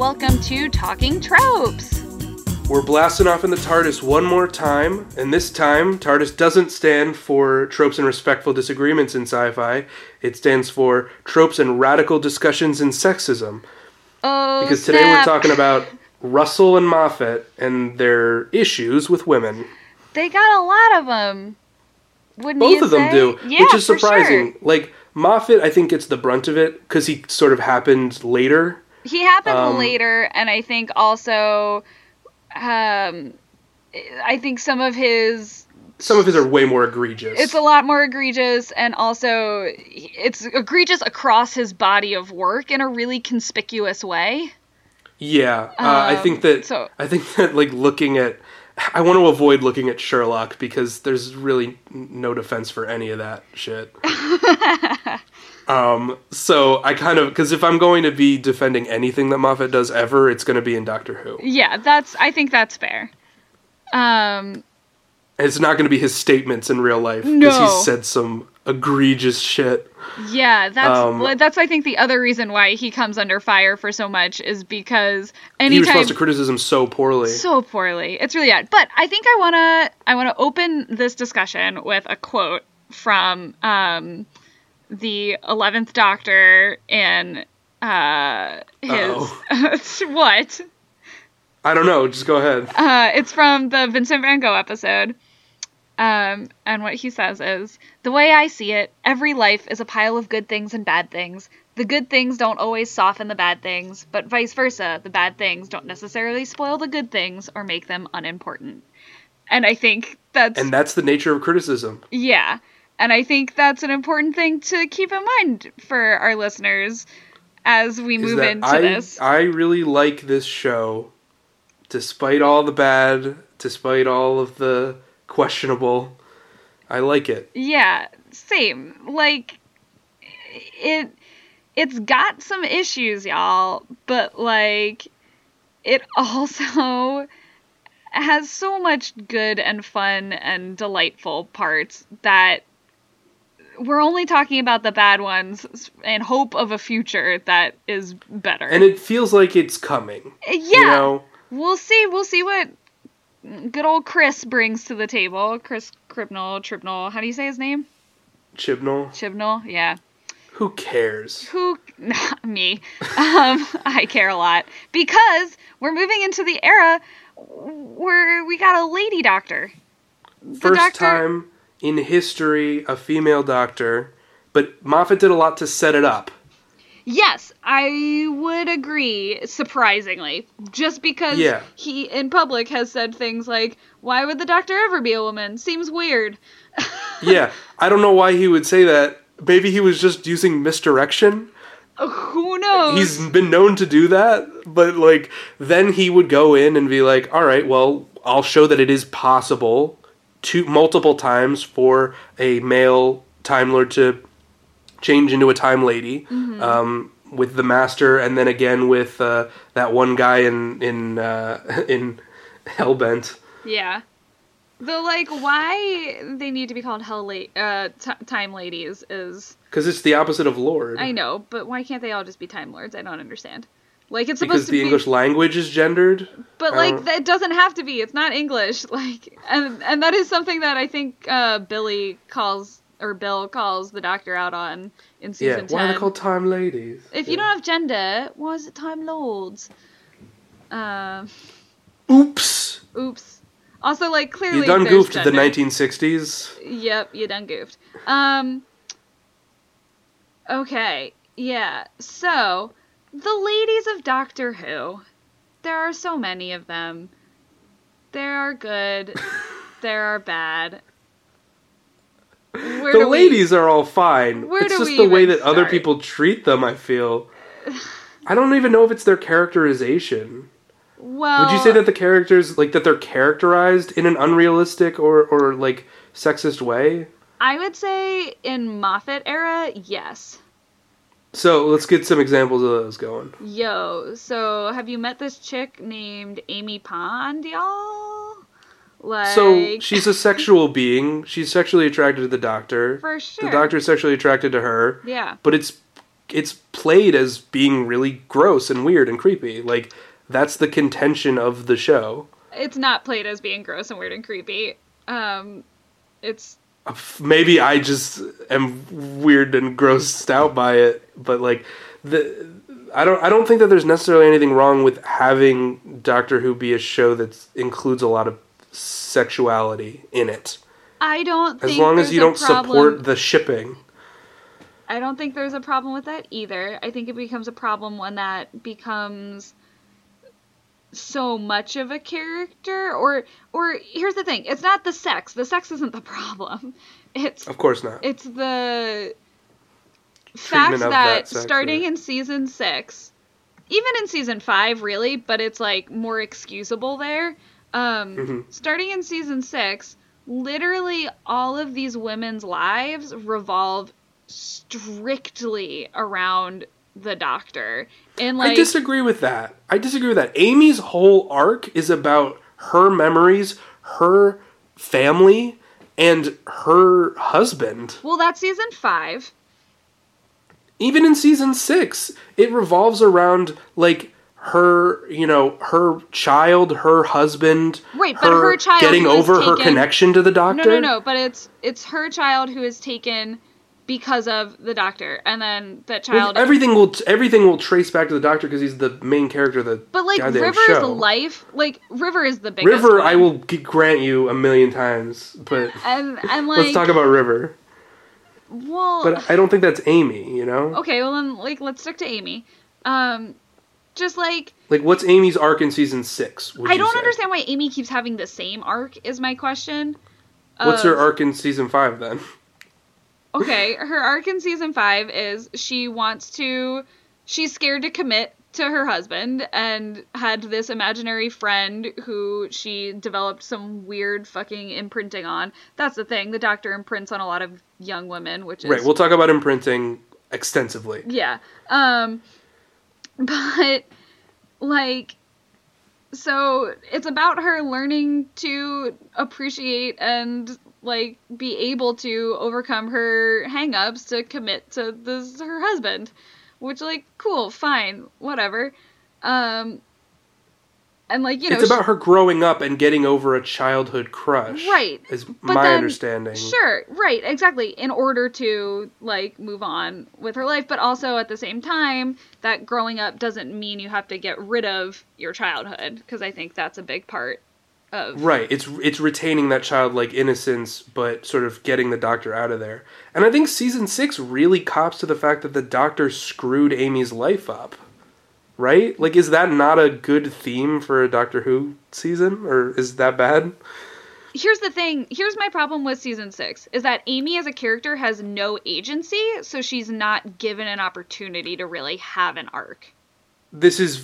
welcome to Talking Tropes. We're blasting off in the TARDIS one more time, and this time, TARDIS doesn't stand for tropes and respectful disagreements in sci fi. It stands for tropes and radical discussions in sexism. Oh, Because today snap. we're talking about Russell and Moffat and their issues with women. They got a lot of them. Wouldn't Both of them say? do, Yeah, which is surprising. sure. Like, Moffat, I think, gets the brunt of it because he sort of happened later. He happened Um, later, and I think also, um, I think some of his Some of his are way more egregious. it's a lot more egregious, and also it's egregious across his body of work in a really conspicuous way. Yeah, uh, I Um, think that so- I think that like looking at I want to avoid looking at Sherlock because there's really no defense for any of that shit. um, so I kind of because if I'm going to be defending anything that Moffat does ever, it's going to be in Doctor Who. Yeah, that's I think that's fair. Um, it's not going to be his statements in real life because No. he's said some egregious shit. Yeah, that's Um, that's I think the other reason why he comes under fire for so much is because He responds to criticism so poorly. so poorly. It's really bad. But I think I wanna I wanna open this discussion with a quote from um the eleventh Doctor in uh his what? I don't know. Just go ahead. Uh, it's from the Vincent Van Gogh episode. Um, and what he says is The way I see it, every life is a pile of good things and bad things. The good things don't always soften the bad things, but vice versa. The bad things don't necessarily spoil the good things or make them unimportant. And I think that's, And that's the nature of criticism. yeah. And I think that's an important thing to keep in mind for our listeners as we move into I, this. I really like this show, despite all the bad, despite all of the questionable. I like it. Yeah, same. Like it it's got some issues, y'all, but like it also has so much good and fun and delightful parts that we're only talking about the bad ones in hope of a future that is better. And it feels like it's coming. yeah, You know? we'll see. We'll see what good old Chris brings to the table. Chris Cribnall, Tribnall. How do you say his name? Chibnall. Chibnall. Yeah. Who cares? Who? Not me. Um, I care a lot because we're moving into the era where we got a lady doctor. The First doctor- time in history, a female doctor. But Moffat did a lot to set it up. Yes, I would agree. Surprisingly, just because Yeah. he in public has said things like, "Why would the doctor ever be a woman? Seems weird." Yeah, I don't know why he would say that. Maybe he was just using misdirection. Who knows? He's been known to do that, but like then he would go in and be like, "All right, well, I'll show that it is possible to multiple times for a male time lord to change into a time lady um, with the master, and then again with uh, that one guy in in uh, in Hell Bent." Yeah. The like why they need to be called hell la- uh t- time ladies is Because it's the opposite of lord. I know, but why can't they all just be time lords? I don't understand. Like it's because supposed to the be English language is gendered. but like don't- that doesn't have to be. It's not English. Like and and that is something that I think uh Billy calls or Bill calls the doctor out on in season Yeah, season why are 10. they called time ladies? if you don't have gender, why is it time lords? Um Oops! oops. Also like clearly You done goofed the 1960s. Yep, you done goofed. Um. Okay, yeah. So, the ladies of Doctor Who. There are so many of them. There are good. there are bad. Where the do we- ladies are all fine. It's just the way that other people treat them, I feel. I don't even know if it's their characterization. well, Would you say that the characters like that they're characterized in an unrealistic or or like sexist way? I would say in Moffat era, yes. So let's get some examples of those going. Yo, so have you met this chick named Amy Pond, y'all? Like, So she's a sexual being. She's sexually attracted to the doctor. for sure. The doctor's sexually attracted to her. Yeah. But it's it's played as being really gross and weird and creepy. Like that's the contention of the show. It's not played as being gross and weird and creepy. Um, it's Maybe I just am weird and grossed out by it, but like the I don't I don't think that there's necessarily anything wrong with having Doctor Who be a show that includes a lot of sexuality in it. I don't As long as you don't problem- support the shipping. I don't think there's a problem with that either. I think it becomes a problem when that becomes so much of a character or or here's the thing, it's not the sex. The sex isn't the problem. It's Of course not. it's the Treatment fact that, that sex, starting yeah. in season 6 even in season 5 really but it's like more excusable there um Mhm. starting in season 6 literally all of these women's lives revolve strictly around the doctor and like I disagree with that. I disagree with that. Amy's whole arc is about her memories, her family, and her husband. well that's season 5 Even in season six, it revolves around like her, you know, her child, her husband, Right, but her child getting over her connection to the doctor. no no no but it's it's her child who is taken because of the doctor and then that Well, child everything will everything will trace back to the doctor because he's the main character of the But like River's show. life, like River is the biggest. River, one. I will grant you a million times, but And and like let's talk about River. well, But I don't think that's Amy. You know, okay, well then like let's stick to Amy. Um, just like like what's Amy's arc in season six? I don't understand why Amy keeps having the same arc. Is my question. What's Uh, her arc in season five then? Okay, her arc in season five is she wants to. She's scared to commit to her husband and had this imaginary friend who she developed some weird fucking imprinting on. That's the thing. The doctor imprints on a lot of young women, which is Right. We'll talk about imprinting extensively. Yeah. Um but like so it's about her learning to appreciate and like be able to overcome her hangups to commit to this her husband. Which like cool, fine, whatever. Um and like, you know, it's about her growing up and getting over a childhood crush. Right. Is But my then- understanding. Sure, right, exactly. In order to like move on with her life, but also at the same time, that growing up doesn't mean you have to get rid of your childhood because I think that's a big part of Right. It's it's retaining that childlike innocence, but sort of getting the doctor out of there. And I think season six really cops to the fact that the doctor screwed Amy's life up. Right? Like, is that not a good theme for a Doctor Who season, or is that bad? Here's the thing. Here's my problem with season six is that Amy as a character has no agency, so she's not given an opportunity to really have an arc. This is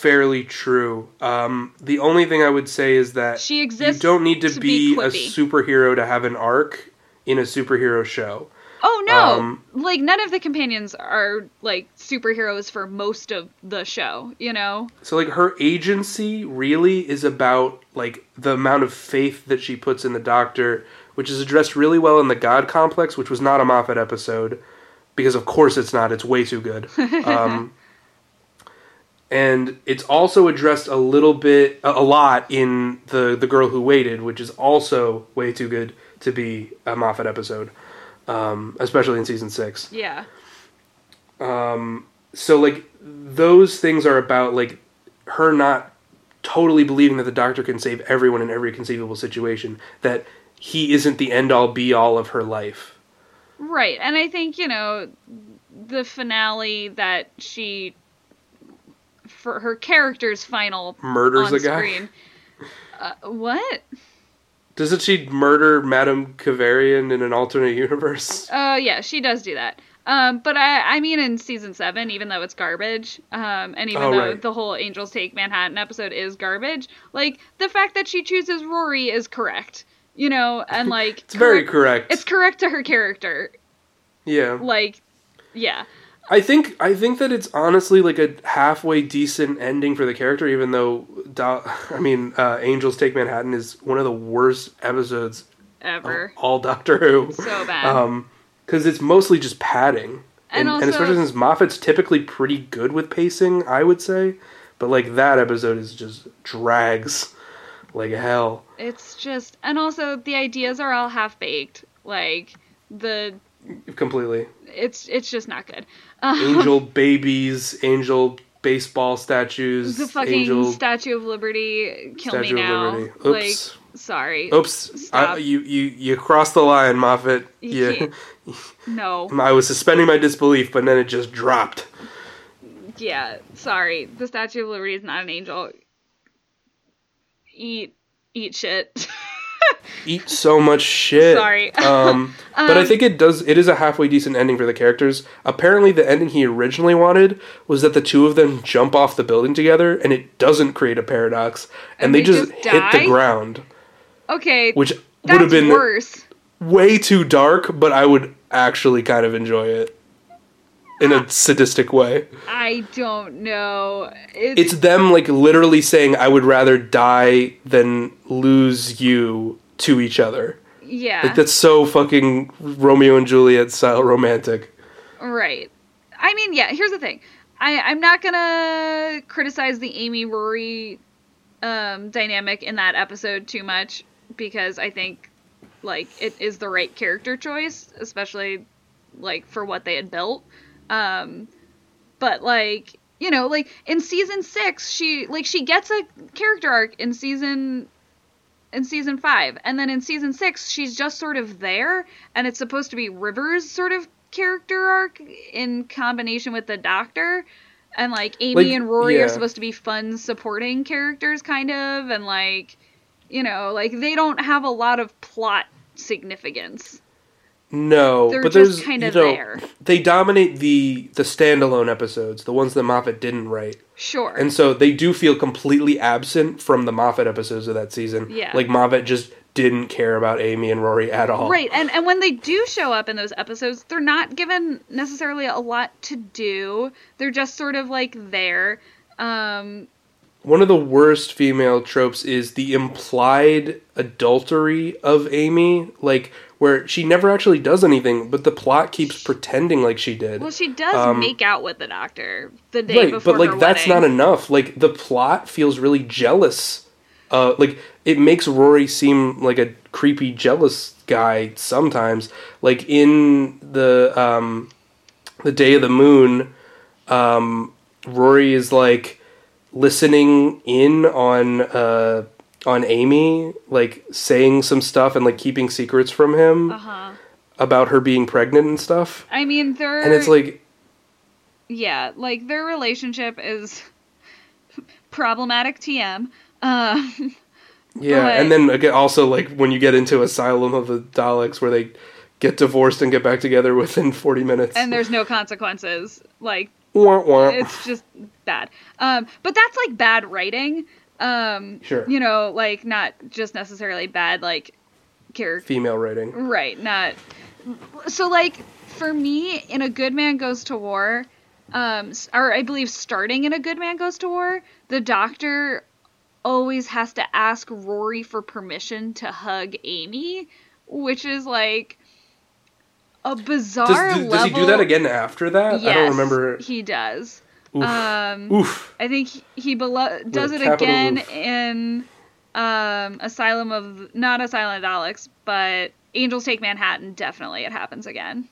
fairly true. Um, the only thing I would say is that She exists. you don't need to, to be, be a superhero to have an arc in a superhero show. Oh no! Um, like none of the companions are like superheroes for most of the show. You know? So like her agency really is about like the amount of faith that she puts in the doctor, which is addressed really well in the God Complex, which was not a Moffat episode because of course it's not. It's way too good. Um, and it's also addressed a little bit, a lot in the the Girl Who Waited, which is also way too good to be a Moffat episode, um, especially in season six Yeah. so like those things are about like her not totally believing that the doctor can save everyone in every conceivable situation that he isn't the end all be all of her life Right, and I think you know the finale that she for her character's final murders on the guy. Uh, what? doesn't she murder madame Kovarian in an alternate universe Uh, yeah, she does do that. Um, but I, I mean, in season seven, even though it's garbage, um, and even Oh, though right. the whole Angels Take Manhattan episode is garbage, like the fact that she chooses Rory is correct, you know, and like it's very correct It's correct to her character, yeah like, yeah, i think i think that it's honestly like a halfway decent ending for the character even though Do- i mean uh, angels take manhattan is one of the worst episodes ever. of all doctor who So bad. um because it's mostly just padding And and, and, especially since Moffat's typically pretty good with pacing, I would say. But like that episode is just drags like hell. It's just, and also the ideas are all half baked. Like the, Completely. it's it's just not good. Angel babies, angel baseball statues, the fucking angel Statue of Liberty, kill Statue me now. Liberty. Like, Oops. sorry. Oops. I, you, you you crossed the line, Moffat. You Yeah. No. I was suspending my disbelief, but then it just dropped. Yeah, sorry. The Statue of Liberty is not an angel. Eat, eat shit. Eat so much shit. Sorry. Um, but I Um, think it does. It is a halfway decent ending for the characters. Apparently, the ending he originally wanted was that the two of them jump off the building together, and it doesn't create a paradox, and, And they, they just, just hit the ground, okay, which would have been worse. way too dark. But I would actually kind of enjoy it in a sadistic way. I don't know. It's, It's them like literally saying, "I would rather die than lose you to each other." yeah, Like that's so fucking Romeo and Juliet style romantic. right. I mean, yeah. Here's the thing. I I'm not gonna criticize the Amy Rory um, dynamic in that episode too much because I think like it is the right character choice, especially like for what they had built. Um, but like you know, like in season six, she like she gets a character arc in season in season five, and then in season six, she's just sort of there, and it's supposed to be Rivers' sort of character arc in combination with the Doctor. And like Amy Like, and Rory yeah. are supposed to be fun supporting characters, kind of, and like, you know, like they don't have a lot of plot significance. No, They're but just there's kinda you know, there. They dominate the the standalone episodes, the ones that Moffat didn't write, Sure. and so they do feel completely absent from the Moffat episodes of that season. Yeah. like Moffat just didn't care about Amy and Rory at all. Right, and and when they do show up in those episodes, they're not given necessarily a lot to do. They're just sort of like there. Um, One of the worst female tropes is the implied adultery of Amy, like where she never actually does anything, but the plot keeps pretending like she did. well, she does Um, make out with the doctor the day right, before but like that's wedding. not enough. Like the plot feels really jealous. Uh, like it makes Rory seem like a creepy, jealous guy sometimes. Like in the um, the Day of the Moon, um, Rory is like listening in on uh, on Amy, like saying some stuff and like keeping secrets from him Uh-huh. about her being pregnant and stuff. I mean, they're And it's like yeah, like their relationship is problematic. TM. Um, Yeah, But- and then again, also like when you get into Asylum of the Daleks, where they get divorced and get back together within forty minutes. and there's no consequences. Like wah, wah. it's just bad. Um, but that's like bad writing. Um, Sure. You know, like not just necessarily bad like character. female writing. Right. Not. So like for me, in a Good Man Goes to War, um, or I believe starting in a Good Man Goes to War, the Doctor always has to ask Rory for permission to hug Amy, which is like a bizarre Does, does, does he do that again after that? Yes, I don't remember. He does. Oof. Um, Oof. I think he, he belo- does it again oof. in um, Asylum of not Asylum of Daleks, but Angels Take Manhattan. Definitely, it happens again.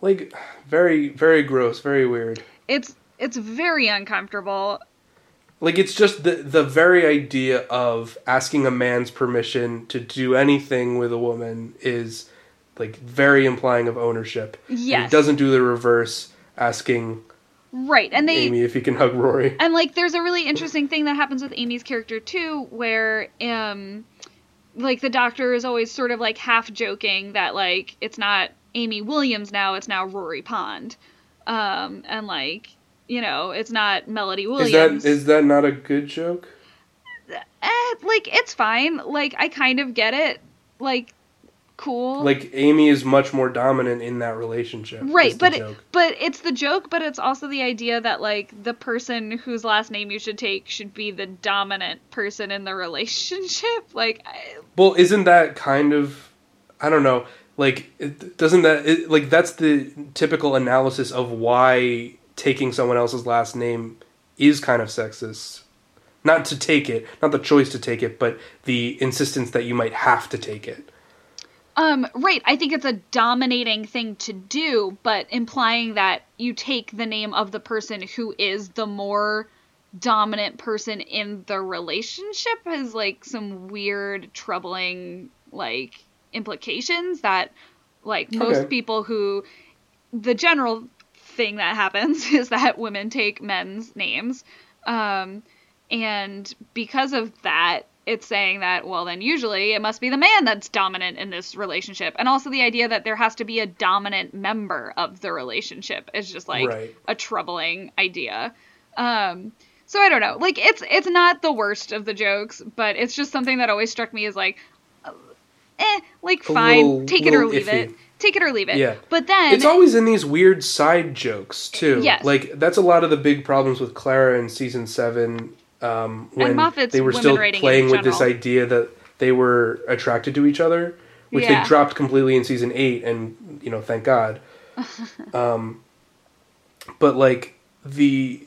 Like very, very gross, very weird. It's it's very uncomfortable. Like it's just the the very idea of asking a man's permission to do anything with a woman is like very implying of ownership. And He doesn't do the reverse, asking Right, and they Amy if he can hug Rory. and like there's a really interesting thing that happens with Amy's character too, where um, like the Doctor is always sort of like half joking that like it's not Amy Williams now, it's now Rory Pond, um, and like you know it's not Melody Williams. Is that is that not a good joke? eh, like it's fine. Like I kind of get it. Like cool. Like Amy is much more dominant in that relationship. right, but it, but it's the joke, but it's also the idea that like the person whose last name you should take should be the dominant person in the relationship. Like I, well, isn't that kind of I don't know. Like, it, doesn't that it, like that's the typical analysis of why taking someone else's last name is kind of sexist. Not to take it, not the choice to take it, but the insistence that you might have to take it. Um, right. I think it's a dominating thing to do, but implying that you take the name of the person who is the more dominant person in the relationship has like some weird, troubling like implications that like most Okay. people who the general thing that happens is that women take men's names. Um, and because of that, it's saying that, well, then usually it must be the man that's dominant in this relationship. And also the idea that there has to be a dominant member of the relationship is just like Right. a troubling idea. Um, so I don't know. Like it's it's not the worst of the jokes, but it's just something that always struck me as like, uh, eh, like fine, little- take it or leave iffy. it, take it or leave it. Yeah. But then It's always in these weird side jokes too. Yes. Like that's a lot of the big problems with Clara in season seven, um, when they were still playing with this idea that they were attracted to each other, which Yeah. they dropped completely in season eight, and you know, thank God. um, but like the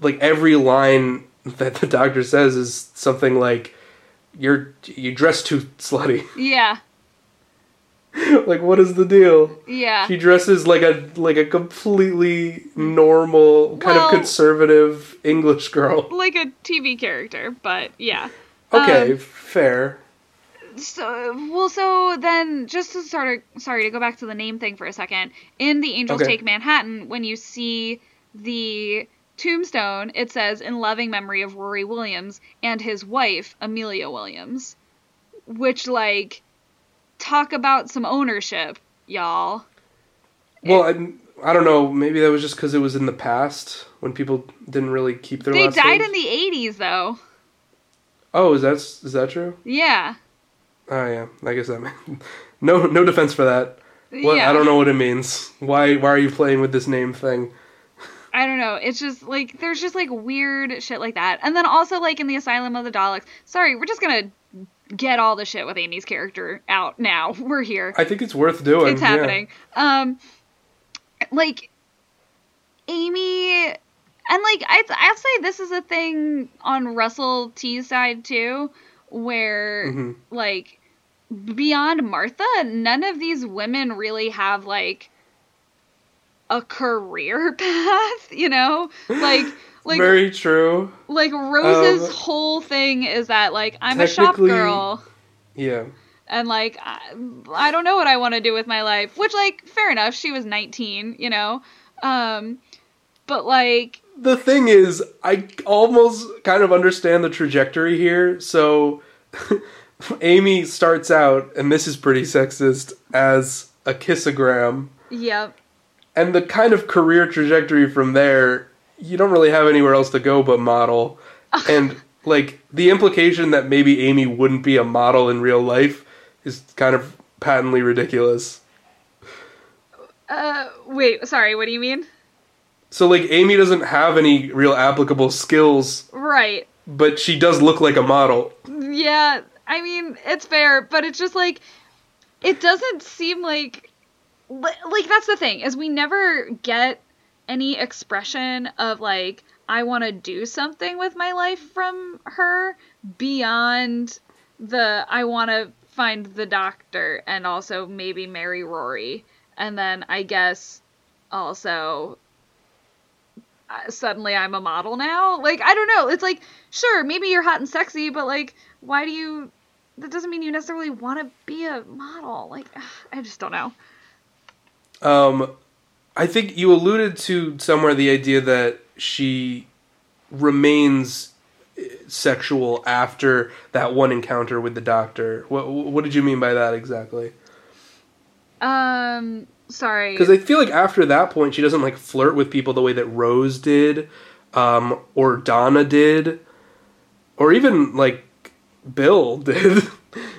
like every line that the doctor says is something like, "You're you dress too slutty." yeah, like, what is the deal? yeah. She dresses like a like a completely normal kind Well- of conservative English girl. like a TV character, but yeah. Okay, Um, fair. So well, so then just to sort of sorry to go back to the name thing for a second. In the Angels Okay. Take Manhattan, when you see the tombstone, it says in loving memory of Rory Williams and his wife Amelia Williams, which like talk about some ownership, y'all. Well, I, I don't know. Maybe that was just because it was in the past when people didn't really keep their They died names. in the '80s though. Oh, is that is that true? Yeah. Oh yeah, I guess that. no, no defense for that. What yeah. I don't know what it means. Why why are you playing with this name thing? I don't know. It's just like there's just like weird shit like that. And then also like in the Asylum of the Daleks. Sorry, we're just gonna get all the shit with Amy's character out now. We're here. I think it's worth doing. it's yeah. happening. Um like Amy and like I'd, I'd say this is a thing on Russell T's side too, where Mhm. like beyond Martha, none of these women really have like a career path, you know? Like like Very true. like Rose's Um, whole thing is that like I'm a shop girl Yeah. and like I, I don't know what I want to do with my life, which like fair enough, she was 19, you know. Um but like the thing is, I almost kind of understand the trajectory here. So, Amy starts out, and this is pretty sexist, as a kissogram. yep. And the kind of career trajectory from there, you don't really have anywhere else to go but model. and, like, the implication that maybe Amy wouldn't be a model in real life is kind of patently ridiculous. Uh wait, sorry, what do you mean? So, like, Amy doesn't have any real applicable skills, Right. but she does look like a model. Yeah, I mean, it's fair, but it's just like it doesn't seem like like that's the thing is we never get any expression of like I want to do something with my life from her beyond the I want to find the doctor and also maybe marry Rory and then I guess also uh, suddenly I'm a model now. Like I don't know. It's like sure, maybe you're hot and sexy, but like why do you that doesn't mean you necessarily want to be a model. Like I just don't know. Um, I think you alluded to somewhere the idea that she remains eh, sexual after that one encounter with the doctor. What what did you mean by that exactly? Um sorry. Because I feel like after that point, she doesn't like flirt with people the way that Rose did, um, or Donna did, or even like Bill did.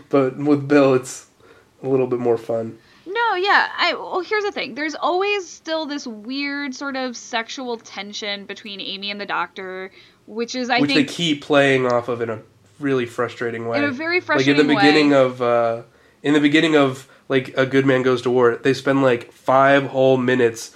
but with Bill, it's a little bit more fun. Yeah. I well, here's the thing. There's always still this weird sort of sexual tension between Amy and the doctor, which is I which think they keep playing off of in a really frustrating way. in a very frustrating way. like in the beginning way. of uh, in the beginning of like a good man goes to war, they spend like five whole minutes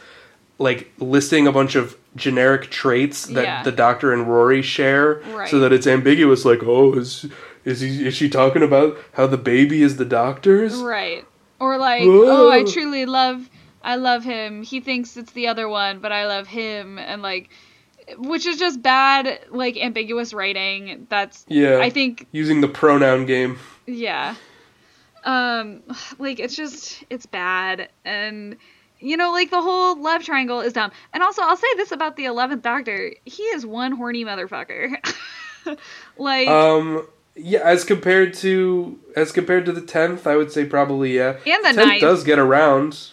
like listing a bunch of generic traits that Yeah. the doctor and Rory share Right. so that it's ambiguous like oh is is he is she talking about how the baby is the doctor's? Right. Or like, Whoa. oh, I truly love I love him. He thinks it's the other one, but I love him and like which is just bad like ambiguous writing. That's Yeah. I think using the pronoun game. yeah. Um like it's just it's bad and you know like the whole love triangle is dumb. And also I'll say this about the 11th doctor. He is one horny motherfucker. like Um yeah, as compared to as compared to the 10th, I would say probably yeah. And the 10th ninth. does get around,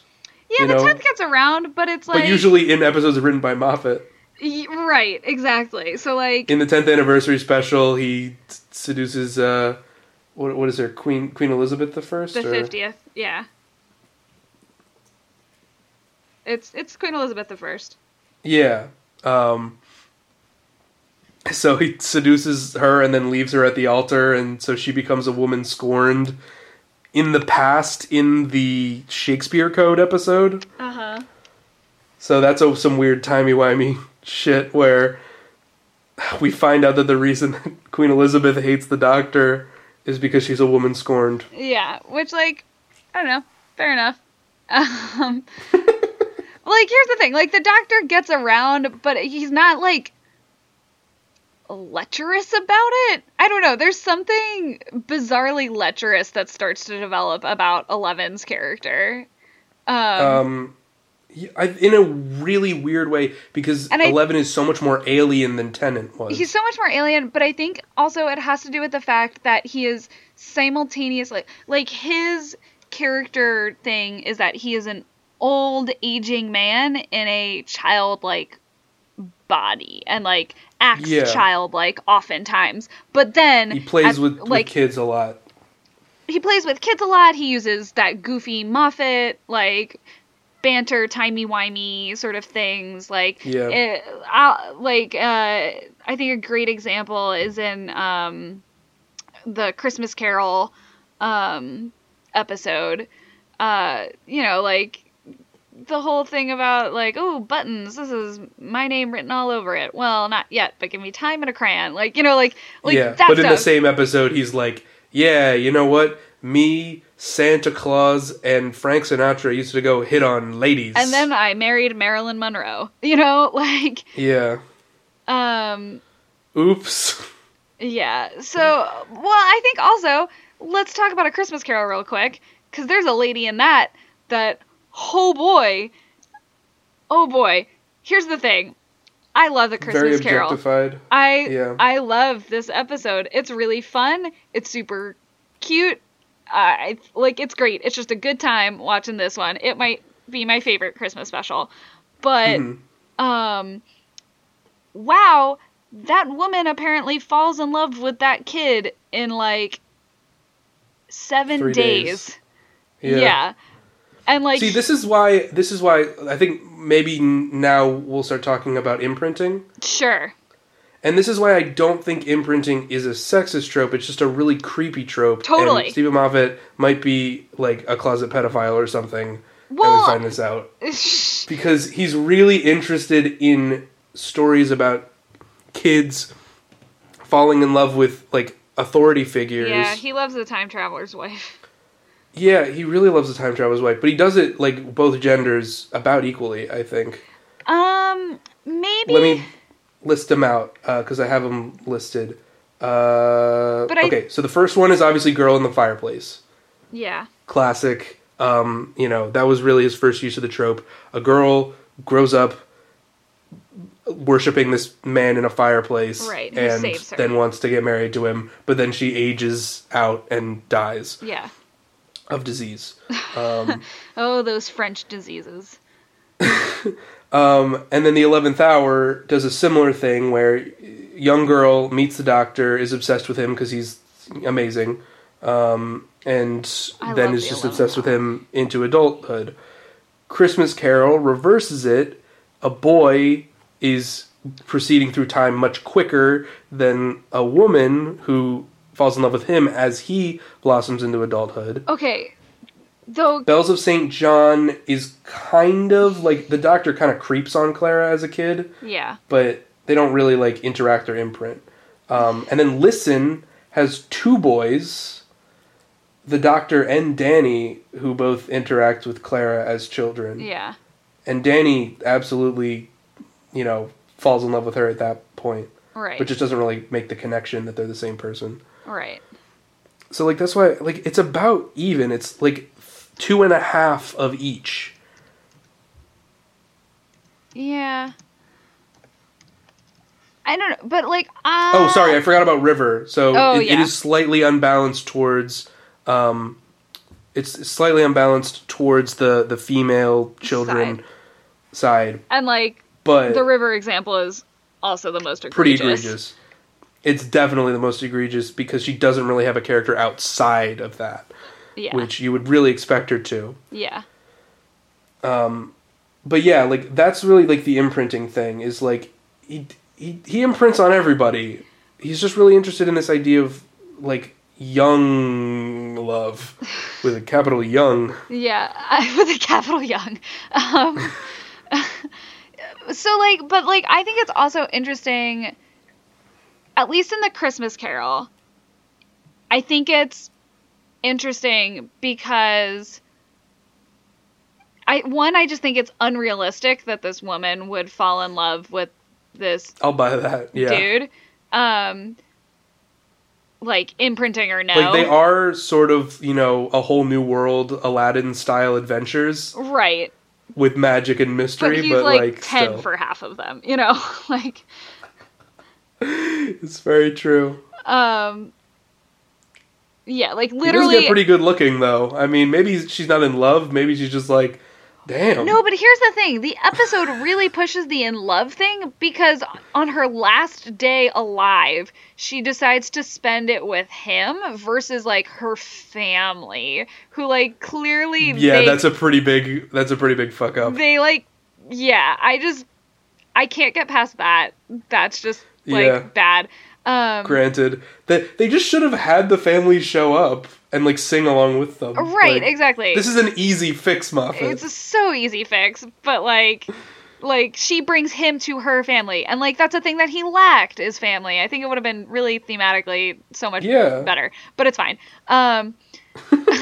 yeah, the know, 10th gets around, but it's like but usually in episodes written by Moffat. Y- right, exactly. So like In the 10th anniversary special, he t- seduces uh what what is her Queen Queen Elizabeth the First? the fiftieth, yeah. It's it's Queen Elizabeth the First. Yeah. Um so he seduces her and then leaves her at the altar and so she becomes a woman scorned in the past in the Shakespeare Code episode. Uh huh. So that's a, some weird timey-wimey shit where we find out that the reason that Queen Elizabeth hates the doctor is because she's a woman scorned. Yeah, which like I don't know, fair enough. Um, like here's the thing, like the Doctor gets around, but he's not like lecherous about it. I don't know. There's something bizarrely lecherous that starts to develop about Eleven's character. Um, Um, I, in a really weird way because I- Eleven is so much more alien than Tennant was. He's so much more alien, but I think also it has to do with the fact that he is simultaneously like his character thing is that he is an old aging man in a childlike body and like acts Yeah. childlike oftentimes. But then he plays at- with, like with kids a lot. he plays with kids a lot. He uses that goofy Moffat like banter, timey wimey sort of things. Like, Yeah. it, i like uh, I think a great example is in um, the Christmas Carol um, episode. Uh, you know, like the whole thing about like, oh, buttons. This is my name written all over it. Well, not yet, but give me time and a crayon. Like, you know, like, like yeah, that but in the same episode, he's like, "Yeah, you know what? Me, Santa Claus, and Frank Sinatra used to go hit on ladies." and then I married Marilyn Monroe. You know, like yeah, um oops. yeah. So, well, I think also let's talk about a Christmas Carol real quick cuz there's a lady in that that oh boy. Oh boy. Here's the thing. I love the Very Christmas Carol. I Yeah. I love this episode. It's really fun. It's super cute. I like it's great. It's just a good time watching this one. It might be my favorite Christmas special. But Mhm. um wow, that woman apparently falls in love with that kid in like 7 Three days. days. Yeah. And like See, this is why. This is why I think maybe now we'll start talking about imprinting. sure. And this is why I don't think imprinting is a sexist trope. It's just a really creepy trope. Totally. And Steven Moffat might be like a closet pedophile or something. and Well- we find this out because he's really interested in stories about kids falling in love with like authority figures. yeah, he loves the time traveler's wife. Yeah, he really loves the time traveler's wife, but he does it like both genders about equally. I think. Um maybe Let me list them out because I have them listed. Uh, But I- okay, so the first one is obviously "Girl in the Fireplace," Yeah. classic. Um, you know that was really his first use of the trope. A girl grows up worshiping this man in a fireplace, Right, and then wants to get married to him, but then she ages out and dies Yeah. Of disease. Um, Oh, those French diseases. Um, and then the eleventh hour does a similar thing where young girl meets the doctor, is obsessed with him because he's amazing, um, and I then is the just 11th obsessed with him into adulthood. Christmas Carol reverses it. A boy is proceeding through time much quicker than a woman who falls in love with him as he blossoms into adulthood. Okay. Though Bells of St. John is kind of like the doctor kind of creeps on Clara as a kid, yeah. but they don't really like interact or imprint. Um, and then Listen has two boys, the doctor and Danny, who both interact with Clara as children. Yeah. And Danny absolutely, you know, falls in love with her at that point, Right. but just doesn't really make the connection that they're the same person. Right. So like that's why like it's about even. It's like two and a half of each. Yeah. I don't know, but like uh, Oh, sorry, I forgot about River. So Oh, it, it yeah. is slightly unbalanced towards. Um, it's slightly unbalanced towards the the female children side, and like but the river example is also the most egregious. pretty egregious. It's definitely the most egregious because she doesn't really have a character outside of that, Yeah. which you would really expect her to. yeah. but yeah, like that's really like the imprinting thing is like he he he imprints on everybody. He's just really interested in this idea of like young love with a capital young. Yeah, I, with a capital young. Um, so like, but like, I think it's also interesting. At least in the Christmas Carol, I think it's interesting because I one I just think it's unrealistic that this woman would fall in love with this I'll buy that. Yeah. dude. Um, like imprinting or no. Like they are sort of, you know, a whole new world Aladdin style adventures right. with magic and But mystery, he's but, like, like, 10 still. for half of them, you know? like, It's very true. um, yeah, like He does literally. get pretty good looking though. I mean, maybe she's not in love, maybe she's just like, damn. No, but here's the thing. The episode really pushes the in love thing because on her last day alive, she decides to spend it with him versus like her family, who like clearly Yeah, they, that's a pretty big that's a pretty big fuck up. they like yeah, I just I can't get past that. That's just like Yeah. bad. Um Granted, that they just should have had the family show up and like sing along with them. right, Like, exactly. This is an easy fix, Moffat. it's a so easy fix, but like like she brings him to her family and like that's a thing that he lacked is family. I think it would have been really thematically so much Yeah. better, but it's fine. Um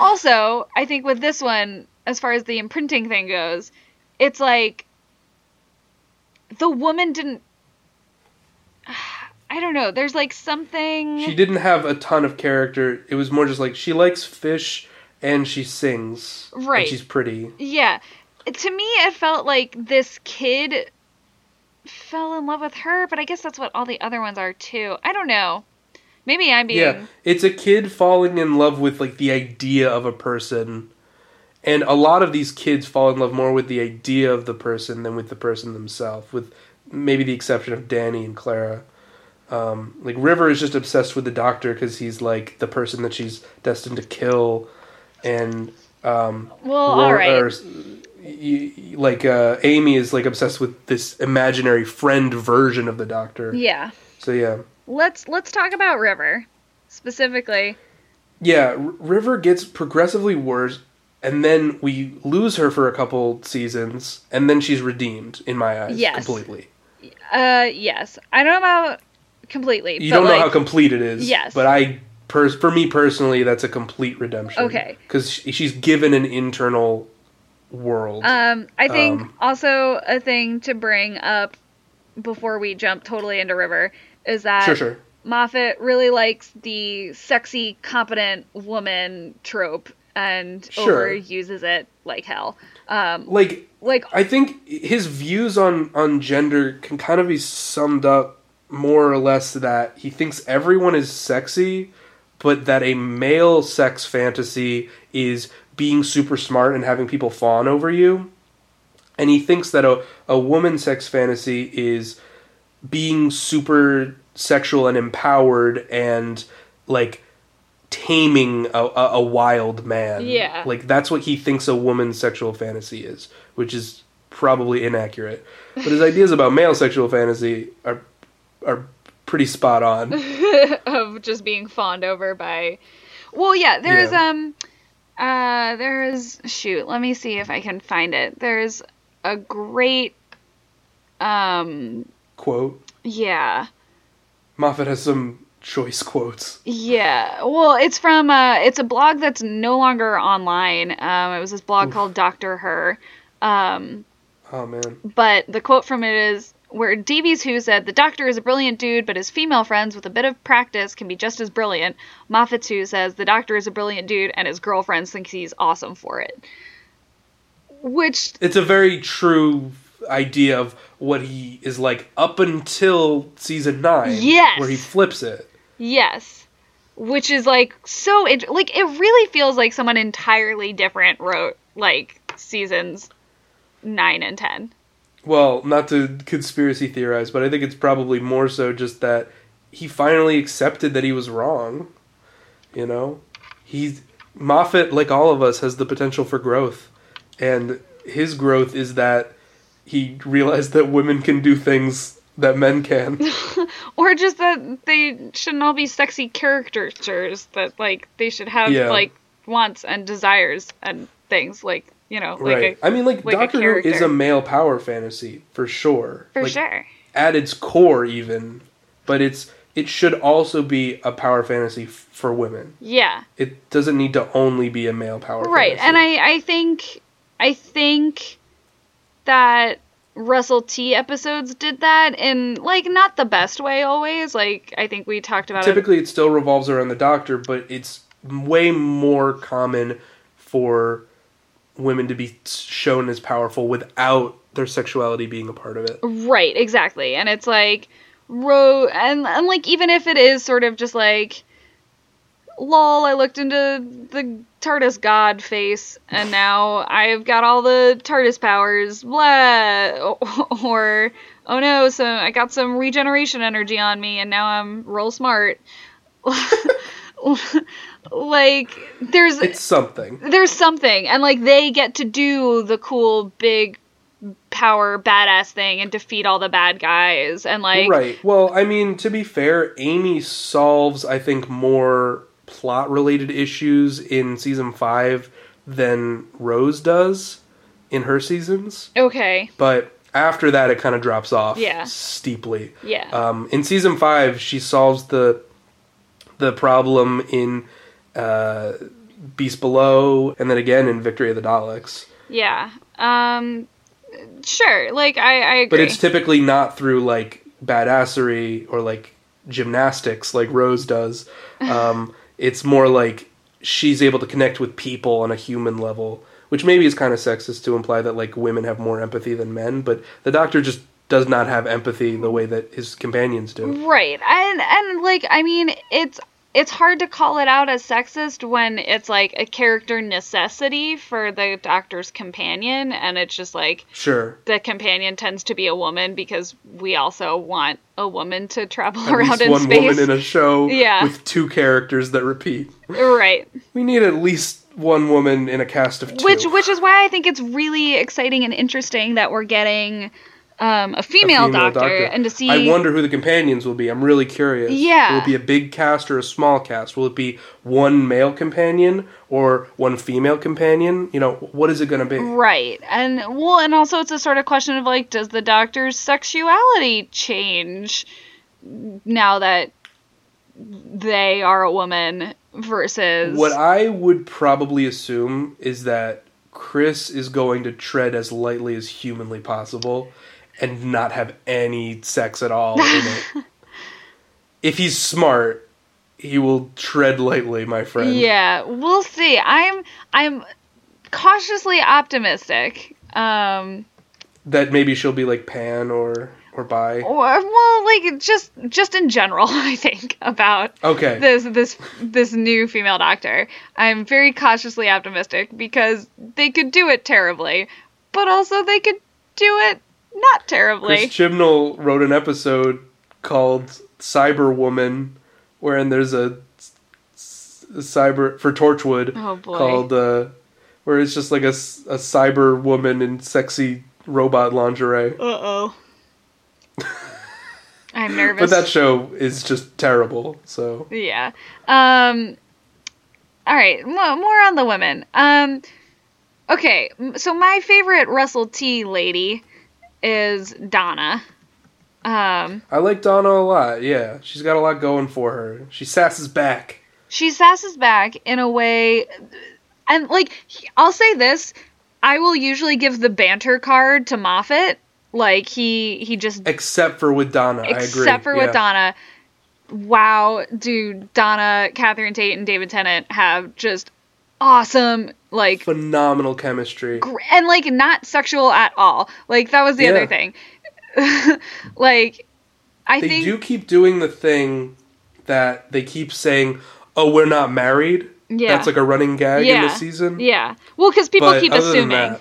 also, I think with this one as far as the imprinting thing goes, it's like the woman didn't I don't know. There's like something She didn't have a ton of character. It was more just like she likes fish and she sings. and Right. she's pretty. Yeah. To me, it felt like this kid fell in love with her, but I guess that's what all the other ones are too. I don't know. Maybe I'm being. Yeah, it's a kid falling in love with like the idea of a person, and a lot of these kids fall in love more with the idea of the person than with the person themselves. With maybe the exception of Danny and Clara. Um, like River is just obsessed with the doctor because he's like the person that she's destined to kill, and um, Well, all right. or, like uh, Amy is like obsessed with this imaginary friend version of the doctor. Yeah. So yeah. Let's let's talk about River specifically. Yeah, R- River gets progressively worse, and then we lose her for a couple seasons, and then she's redeemed in my eyes Yes. completely. Uh, yes. I don't know about completely. You don't know how complete it is. Yes. but I, pers- for me personally, that's a complete redemption. Okay. because she's given an internal world. Um, I think Um, also a thing to bring up before we jump totally into River is that sure, sure. Moffat really likes the sexy, competent woman trope and Sure. overuses it like hell. Um, Like like I think his views on on gender can kind of be summed up more or less that he thinks everyone is sexy, but that a male sex fantasy is being super smart and having people fawn over you. And he thinks that a, a woman sex fantasy is being super sexual and empowered and like taming a, a, a wild man. Yeah. Like that's what he thinks a woman's sexual fantasy is, which is probably inaccurate. But his ideas about male sexual fantasy are are pretty spot on. of just being fawned over by Well, yeah, there's Yeah. um uh there's shoot, let me see if I can find it. There's a great um Quote. yeah. Moffat has some choice quotes. Yeah. Well, it's from uh it's a blog that's no longer online. Um it was this blog called Dr. Her. Um Oh man. but the quote from it is where Davies Who said, The doctor is a brilliant dude, but his female friends with a bit of practice can be just as brilliant. Moffat's Who says, The doctor is a brilliant dude, and his girlfriends think he's awesome for it. Which, It's a very true idea of what he is like up until season nine. Yes. Where he flips it. Yes. Which is like so, like, it really feels like someone entirely different wrote, like, seasons 9 and 10. Well, not to conspiracy theorize, but I think it's probably more so just that he finally accepted that he was wrong. You know? He's Moffat, like all of us, has the potential for growth. And his growth is that he realized that women can do things that men can. Or just that they shouldn't all be sexy caricatures, that, like, they should have, Yeah. like, wants and desires and things, like, you know, like right. a, I mean, like, like Doctor Who is a male power fantasy, for sure. for like, sure. At its core, even. But it's it should also be a power fantasy f- for women. Yeah. It doesn't need to only be a male power Right. fantasy. And I, I think I think that Russell T episodes did that in like not the best way always. Like I think we talked about it. Typically, it still revolves around the doctor, but it's way more common for women to be shown as powerful without their sexuality being a part of it. Right, exactly. And it's like ro and and like even if it is sort of just like lol, I looked into the TARDIS god face and now I've got all the TARDIS powers, blah or oh no, so I got some regeneration energy on me and now I'm real smart. like there's It's something. there's something and like they get to do the cool big power badass thing and defeat all the bad guys and like right. Well, I mean, to be fair, Amy solves, I think, more plot related issues in season five than Rose does in her seasons. okay But after that, it kind of drops off Yeah. steeply. yeah Um, in season five, she solves the the problem in uh, Beast Below, and then again in Victory of the Daleks. yeah um sure like i i agree But it's typically not through like badassery or like gymnastics like Rose does. Um, it's more like she's able to connect with people on a human level, which maybe is kind of sexist to imply that like women have more empathy than men. But the Doctor just does not have empathy the way that his companions do. right and and like i mean it's it's hard to call it out as sexist when it's like a character necessity for the doctor's companion and it's just like Sure. the companion tends to be a woman because we also want a woman to travel At around least in one space woman in a show Yeah. with two characters that repeat. right We need at least one woman in a cast of two. which which is why I think it's really exciting and interesting that we're getting um, a, female doctor, and to see I wonder who the companions will be. I'm really curious. Yeah. Will it be a big cast or a small cast? Will it be one male companion or one female companion? You know, what is it going to be? right and well and also it's a sort of question of like does the doctor's sexuality change now that they are a woman versus What I would probably assume is that Chris is going to tread as lightly as humanly possible and not have any sex at all in it. if he's smart, he will tread lightly, my friend. yeah we'll see i'm i'm cautiously optimistic um That maybe she'll be like Pan or or Bi. or well like just just in general i think about Okay. this this this new female doctor. I'm very cautiously optimistic because they could do it terribly, but also they could do it not terribly. Chris Chibnall wrote an episode called Cyber Woman, wherein there's a cyber for Torchwood Oh, called uh, where it's just like a, a cyber woman in sexy robot lingerie. Uh oh. I'm nervous. But that show is just terrible. So yeah. Um all right, mo- more on the women. Um, okay, so my favorite Russell T lady is Donna. Um, I like Donna a lot. Yeah, she's got a lot going for her. She sasses back. she sasses back in a way, and like I'll say this, I will usually give the banter card to Moffat. Like he he just Except for with Donna, I agree. except for yeah. with Donna. Wow, dude, Donna, Catherine Tate, and David Tennant have just awesome like Phenomenal chemistry. gr- and like not sexual at all. Like that was the Yeah. other thing. like I They think do keep doing the thing that they keep saying, "Oh, we're not married." Yeah. That's like a running gag in Yeah. this season. yeah. Well, because people But keep assuming. that-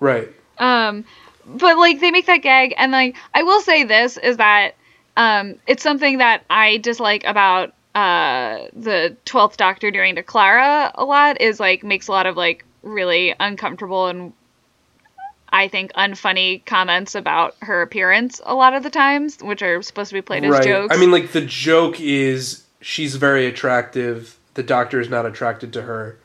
right. Um, but like they make that gag, and like I will say this is that um, it's something that I dislike about uh the Twelfth Doctor doing to Clara a lot is like makes a lot of like really uncomfortable and I think unfunny comments about her appearance a lot of the times, which are supposed to be played as right. jokes. I mean, like the joke is she's very attractive. The Doctor is not attracted to her,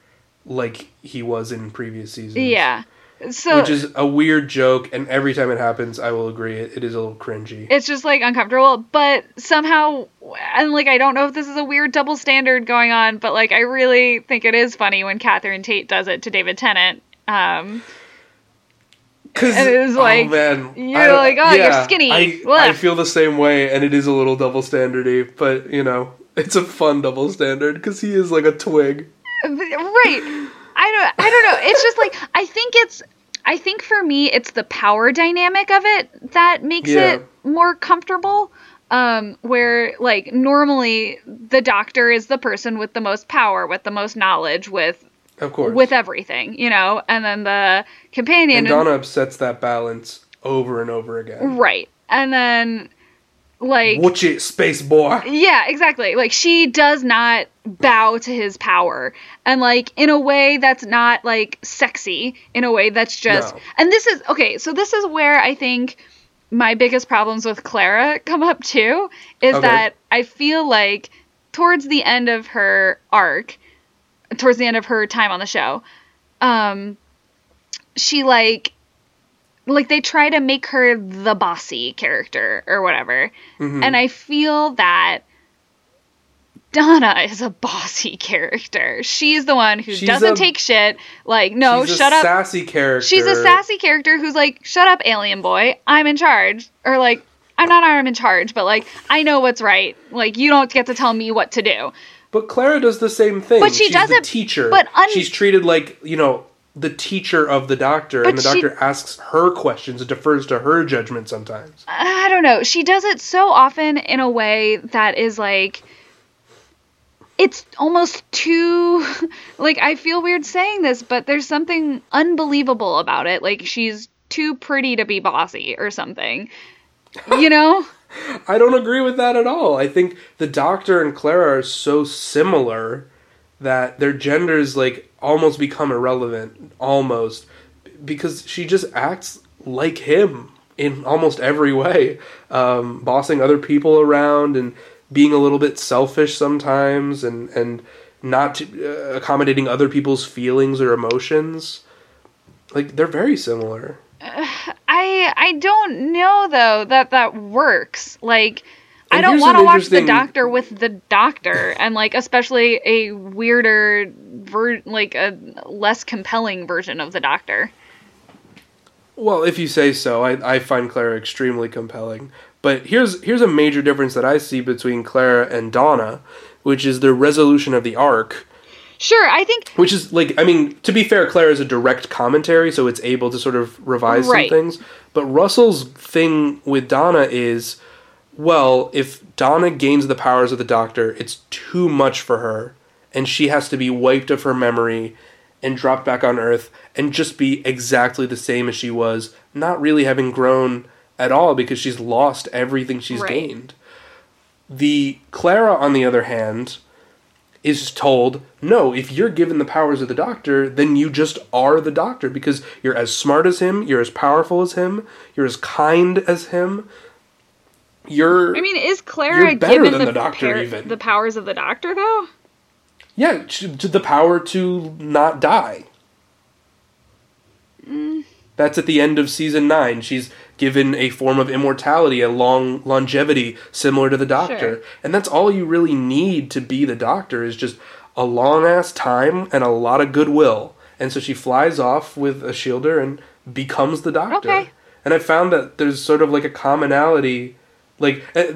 like he was in previous seasons. yeah. So Which is a weird joke, and every time it happens, I will agree it, it is a little cringy. it's just like uncomfortable but somehow and like i don't know if this is a weird double standard going on but like i really think it is funny when catherine tate does it to david tennant um Because And it was like, oh man, you're like, oh, you're skinny. I, I feel the same way, and it is a little double standardy, but you know, it's a fun double standard because he is like a twig. right i don't i don't know it's just like i think it's i think for me it's the power dynamic of it that makes Yeah. it more comfortable um where like normally the doctor is the person with the most power with the most knowledge with Of course, with everything, you know, and then the companion and Donna upsets that balance over and over again. right. And then like Watch it, space boy. yeah, exactly. Like she does not bow to his power. And like in a way that's not like sexy, in a way that's just No. And this is okay, so this is where I think my biggest problems with Clara come up too is Okay. that I feel like towards the end of her arc, towards the end of her time on the show, um she like like they try to make her the bossy character or whatever. Mhm. And I feel that Donna is a bossy character. She's the one who She's doesn't a- take shit. Like, no, She's a shut up. Sassy character. She's a sassy character who's like, shut up, alien boy. I'm in charge. Or like, I'm not I'm in charge, but like, I know what's right. Like, you don't get to tell me what to do. But Clara does the same thing. But she She's does it- teacher. but un- she's treated like you know the teacher of the doctor, But and the she- doctor asks her questions, and defers to her judgment sometimes. I don't know. She does it so often in a way that is like it's almost too like I feel weird saying this, but there's something unbelievable about it. Like she's too pretty to be bossy or something. You know? I don't agree with that at all. I think the Doctor and Clara are so similar that their genders like almost become irrelevant, almost because she just acts like him in almost every way, um, bossing other people around and being a little bit selfish sometimes, and and not uh, accommodating other people's feelings or emotions. Like they're very similar. I I don't know though that that works. Like I don't want to watch the doctor with the doctor and like especially a weirder ver- like a less compelling version of the doctor. Well, if you say so, I, I find Clara extremely compelling. But here's here's a major difference that I see between Clara and Donna, which is the resolution of the arc. Sure, I think Which is like, I mean, to be fair, Claire is a direct commentary, so it's able to sort of revise Right. some things. But Russell's thing with Donna is, well, if Donna gains the powers of the Doctor, it's too much for her, and she has to be wiped of her memory and dropped back on Earth and just be exactly the same as she was, not really having grown at all because she's lost everything she's Right. gained. The Clara, on the other hand, is told, no, if you're given the powers of the doctor, then you just are the doctor because you're as smart as him, you're as powerful as him, you're as kind as him. You're I mean is Clara given than the the Doctor, par- even. the powers of the doctor though? Yeah, the power to not die. Mm. That's at the end of season nine. She's given a form of immortality, a long longevity similar to the Doctor, Sure. and that's all you really need to be the Doctor is just a long ass time and a lot of goodwill. And so she flies off with Ashildr and becomes the Doctor. Okay. And I found that there's sort of like a commonality, like eh,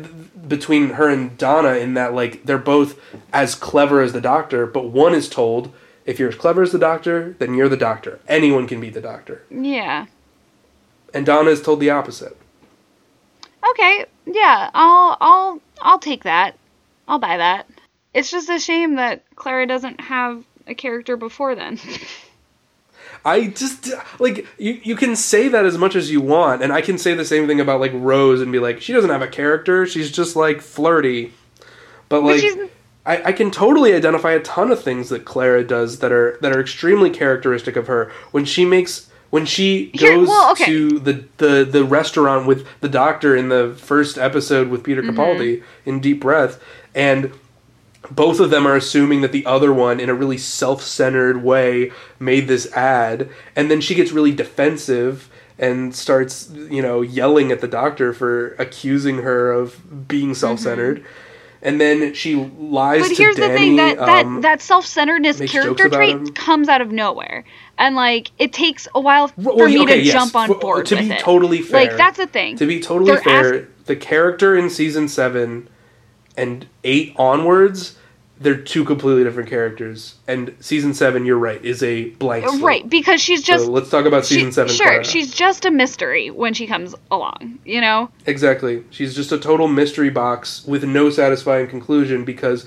between her and Donna in that like they're both as clever as the Doctor, but one is told. If you're as clever as the doctor, then you're the doctor. Anyone can be the doctor. Yeah. And Donna is told the opposite. Okay. Yeah. I'll I'll I'll take that. I'll buy that. It's just a shame that Clara doesn't have a character before then. I just like you. You can say that as much as you want, and I can say the same thing about like Rose and be like, she doesn't have a character. She's just like flirty. But like, I, I can totally identify a ton of things that Clara does that are that are extremely characteristic of her. When she makes when she Here- goes well, okay. to the, the the restaurant with the doctor in the first episode with Peter Mm-hmm. Capaldi in Deep Breath, and both of them are assuming that the other one, in a really self-centered way, made this ad, and then she gets really defensive and starts, you know, yelling at the doctor for accusing her of being self-centered. And then she lies Mm-hmm. But to here's the Danny. thing that that um, that self-centeredness character trait comes out of nowhere, and like it takes a while for Well, me okay, to yes. jump on For- board to be it. totally fair, like that's a thing. To be totally They're fair, the character in season seven and eight onwards, they're two completely different characters. And season seven, you're right, is a blank slate. right because she's just so let's talk about she- season seven. Sure, Clara. she's just a mystery when she comes along. You know. exactly. She's just a total mystery box with no satisfying conclusion because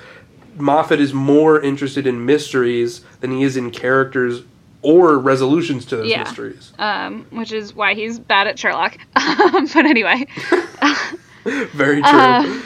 Moffat is more interested in mysteries than he is in characters or resolutions to those Yeah. mysteries. um, which is why he's bad at Sherlock. Um, but anyway, Very true. Uh,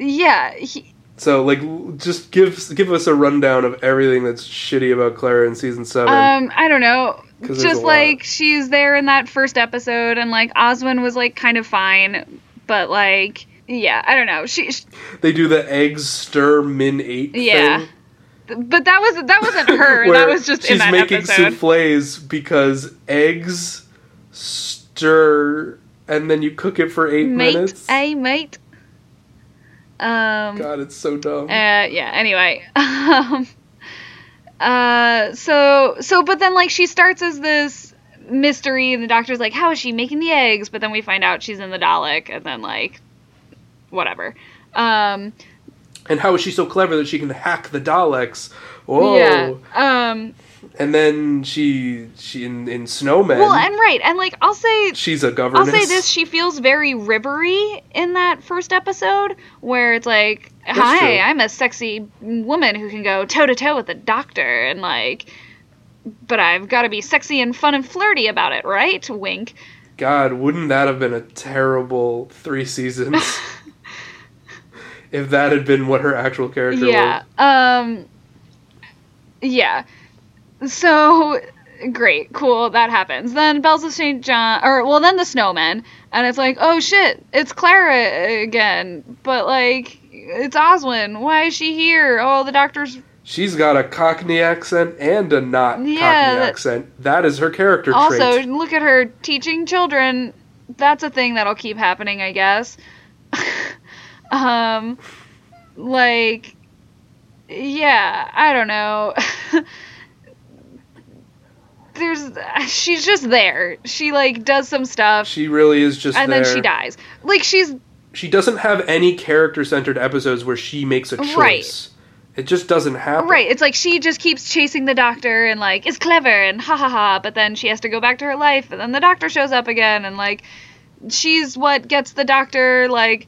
yeah, he, So, like, just give give us a rundown of everything that's shitty about Clara in season seven. um, I don't know. Just like she's there in that first episode, and like Oswin was like kind of fine, but like yeah, I don't know. She, she they do the eggs stir min eight. Yeah. thing, but that was that wasn't her. that was just she's in that making episode. souffles because eggs stir and then you cook it for eight mate, minutes. a mate. Um. God, it's so dumb. Uh, yeah. Anyway. Um, uh. So so, but then like she starts as this mystery, and the doctor's like, "How is she making the eggs?" But then we find out she's in the Dalek, and then like, whatever. Um. and how is she so clever that she can hack the Daleks? Whoa! Yeah. Um. And then she she in in Snowmen. Well, and right, and like I'll say she's a governess. I'll say this: she feels very rivery in that first episode, where it's like, That's "Hi, true. I'm a sexy woman who can go toe to toe with a doctor," and like, but I've got to be sexy and fun and flirty about it, right? Wink. God, wouldn't that have been a terrible three seasons? if that had been what her actual character Yeah. Um. Yeah. So great, cool, that happens. Then Bells of St. John, or well, then the snowman, and it's like, oh shit, it's Clara again, but like, it's Oswin. Why is she here? Oh, the doctor's. She's got a Cockney accent and a not Cockney Yeah, that- accent. That is her character also trait. look at her teaching children. That's a thing that'll keep happening, I guess. um, like, yeah, I don't know. There's, she's just there. She like does some stuff, She really is just and there. then she dies. Like she's She doesn't have any character centered episodes where she makes a choice. Right. It just doesn't happen. Right. It's like she just keeps chasing the doctor and like is clever and ha ha ha, but then she has to go back to her life and then the doctor shows up again and like she's what gets the doctor like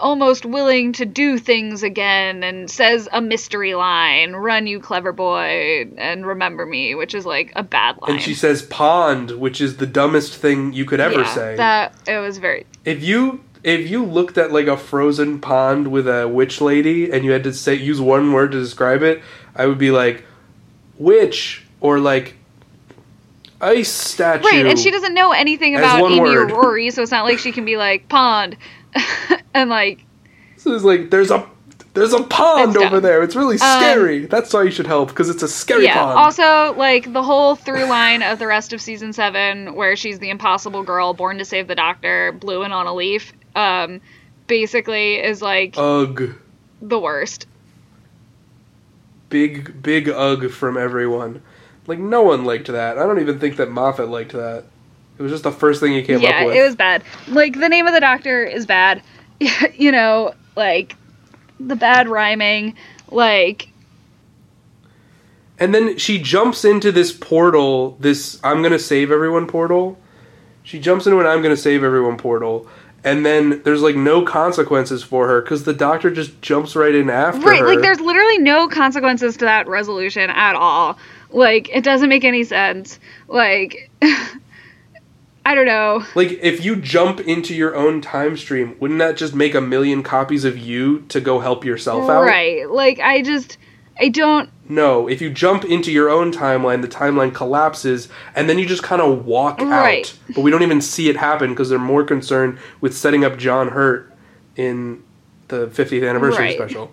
almost willing to do things again and says a mystery line, run you clever boy and remember me, which is like a bad line. And she says pond, which is the dumbest thing you could ever yeah, say. That it was very If you if you looked at like a frozen pond with a witch lady and you had to say use one word to describe it, I would be like witch or like ice statue. Right, and she doesn't know anything about Amy word. or Rory, so it's not like she can be like pond and like So it's like there's a There's a pond over there. It's really scary. That's why you should help because it's a scary yeah. pond. Also, like the whole through line of the rest of season seven, where she's the impossible girl born to save the doctor, blue and on a leaf, um, basically is like Ugh. the worst. Big big ugh from everyone. Like no one liked that. I don't even think that Moffat liked that. It was just the first thing he came yeah, up with. Yeah, it was bad. Like the name of the doctor is bad. you know, like the bad rhyming, like And then she jumps into this portal, this I'm gonna save everyone portal. She jumps into an I'm gonna save everyone portal, and then there's like no consequences for her because the doctor just jumps right in after right, her. like there's literally no consequences to that resolution at all. Like it doesn't make any sense. Like I don't know. Like if you jump into your own time stream, wouldn't that just make a million copies of you to go help yourself out? Right. Like I just I don't No, if you jump into your own timeline, the timeline collapses, and then you just kind of walk Right. out. But we don't even see it happen because they're more concerned with setting up John Hurt in the 50th anniversary Right. special.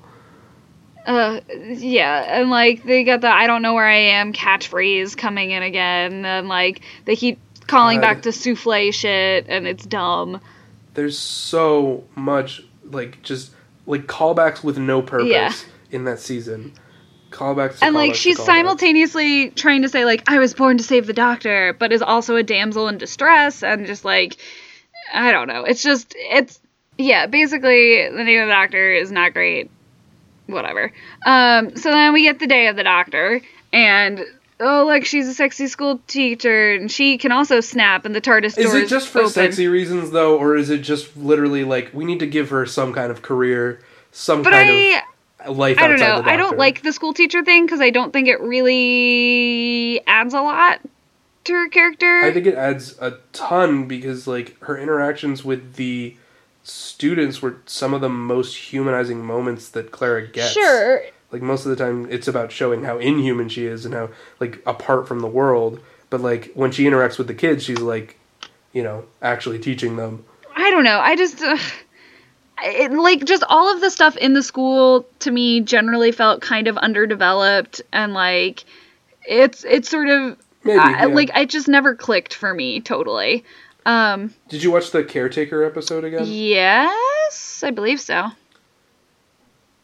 uh yeah, and like they got the I don't know where I am catchphrase coming in again and like they keep calling back to souffle shit and it's dumb. There's so much like just like callbacks with no purpose Yeah. in that season. Callbacks to and like callbacks to she's simultaneously trying to say like I was born to save the doctor, but is also a damsel in distress and just like I don't know. It's just it's yeah, basically the name of the doctor is not great. Whatever. Um so then we get the day of the doctor and oh look, she's a sexy school teacher and she can also snap and the TARDIS Is door it just for open. sexy reasons though, or is it just literally like we need to give her some kind of career, some But kind I of life? I don't know. I don't like the school teacher thing because I don't think it really adds a lot to her character. I think it adds a ton because like her interactions with the students were some of the most humanizing moments that Clara gets. Sure. Like most of the time it's about showing how inhuman she is and how like apart from the world. But like when she interacts with the kids, she's like, you know, actually teaching them. I don't know. I just uh, it, like just all of the stuff in the school to me generally felt kind of underdeveloped and like it's it's sort of Maybe. I- yeah. like it just never clicked for me totally. Um Did you watch the caretaker episode again? yes, I believe so.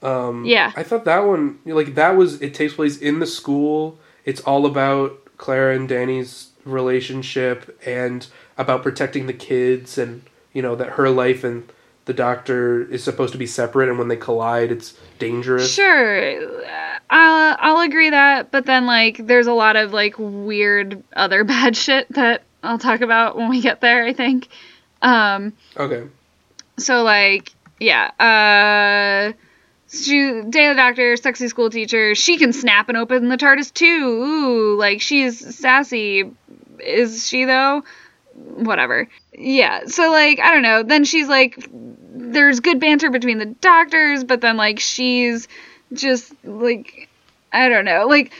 Um, Yeah. I thought that one, like that was, it takes place in the school. It's all about Clara and Danny's relationship and about protecting the kids and you know that her life and the doctor is supposed to be separate and when they collide it's dangerous. Sure. I'll I'll agree that, but then like there's a lot of like weird other bad shit that I'll talk about when we get there, I think. Um Okay. so like yeah uh she the doctor sexy school teacher she can snap and open the tardis too. Ooh like she's sassy. Is she though? Whatever. Yeah so like i don't know. Then she's like there's good banter between the doctors but then like she's just like i don't know. Like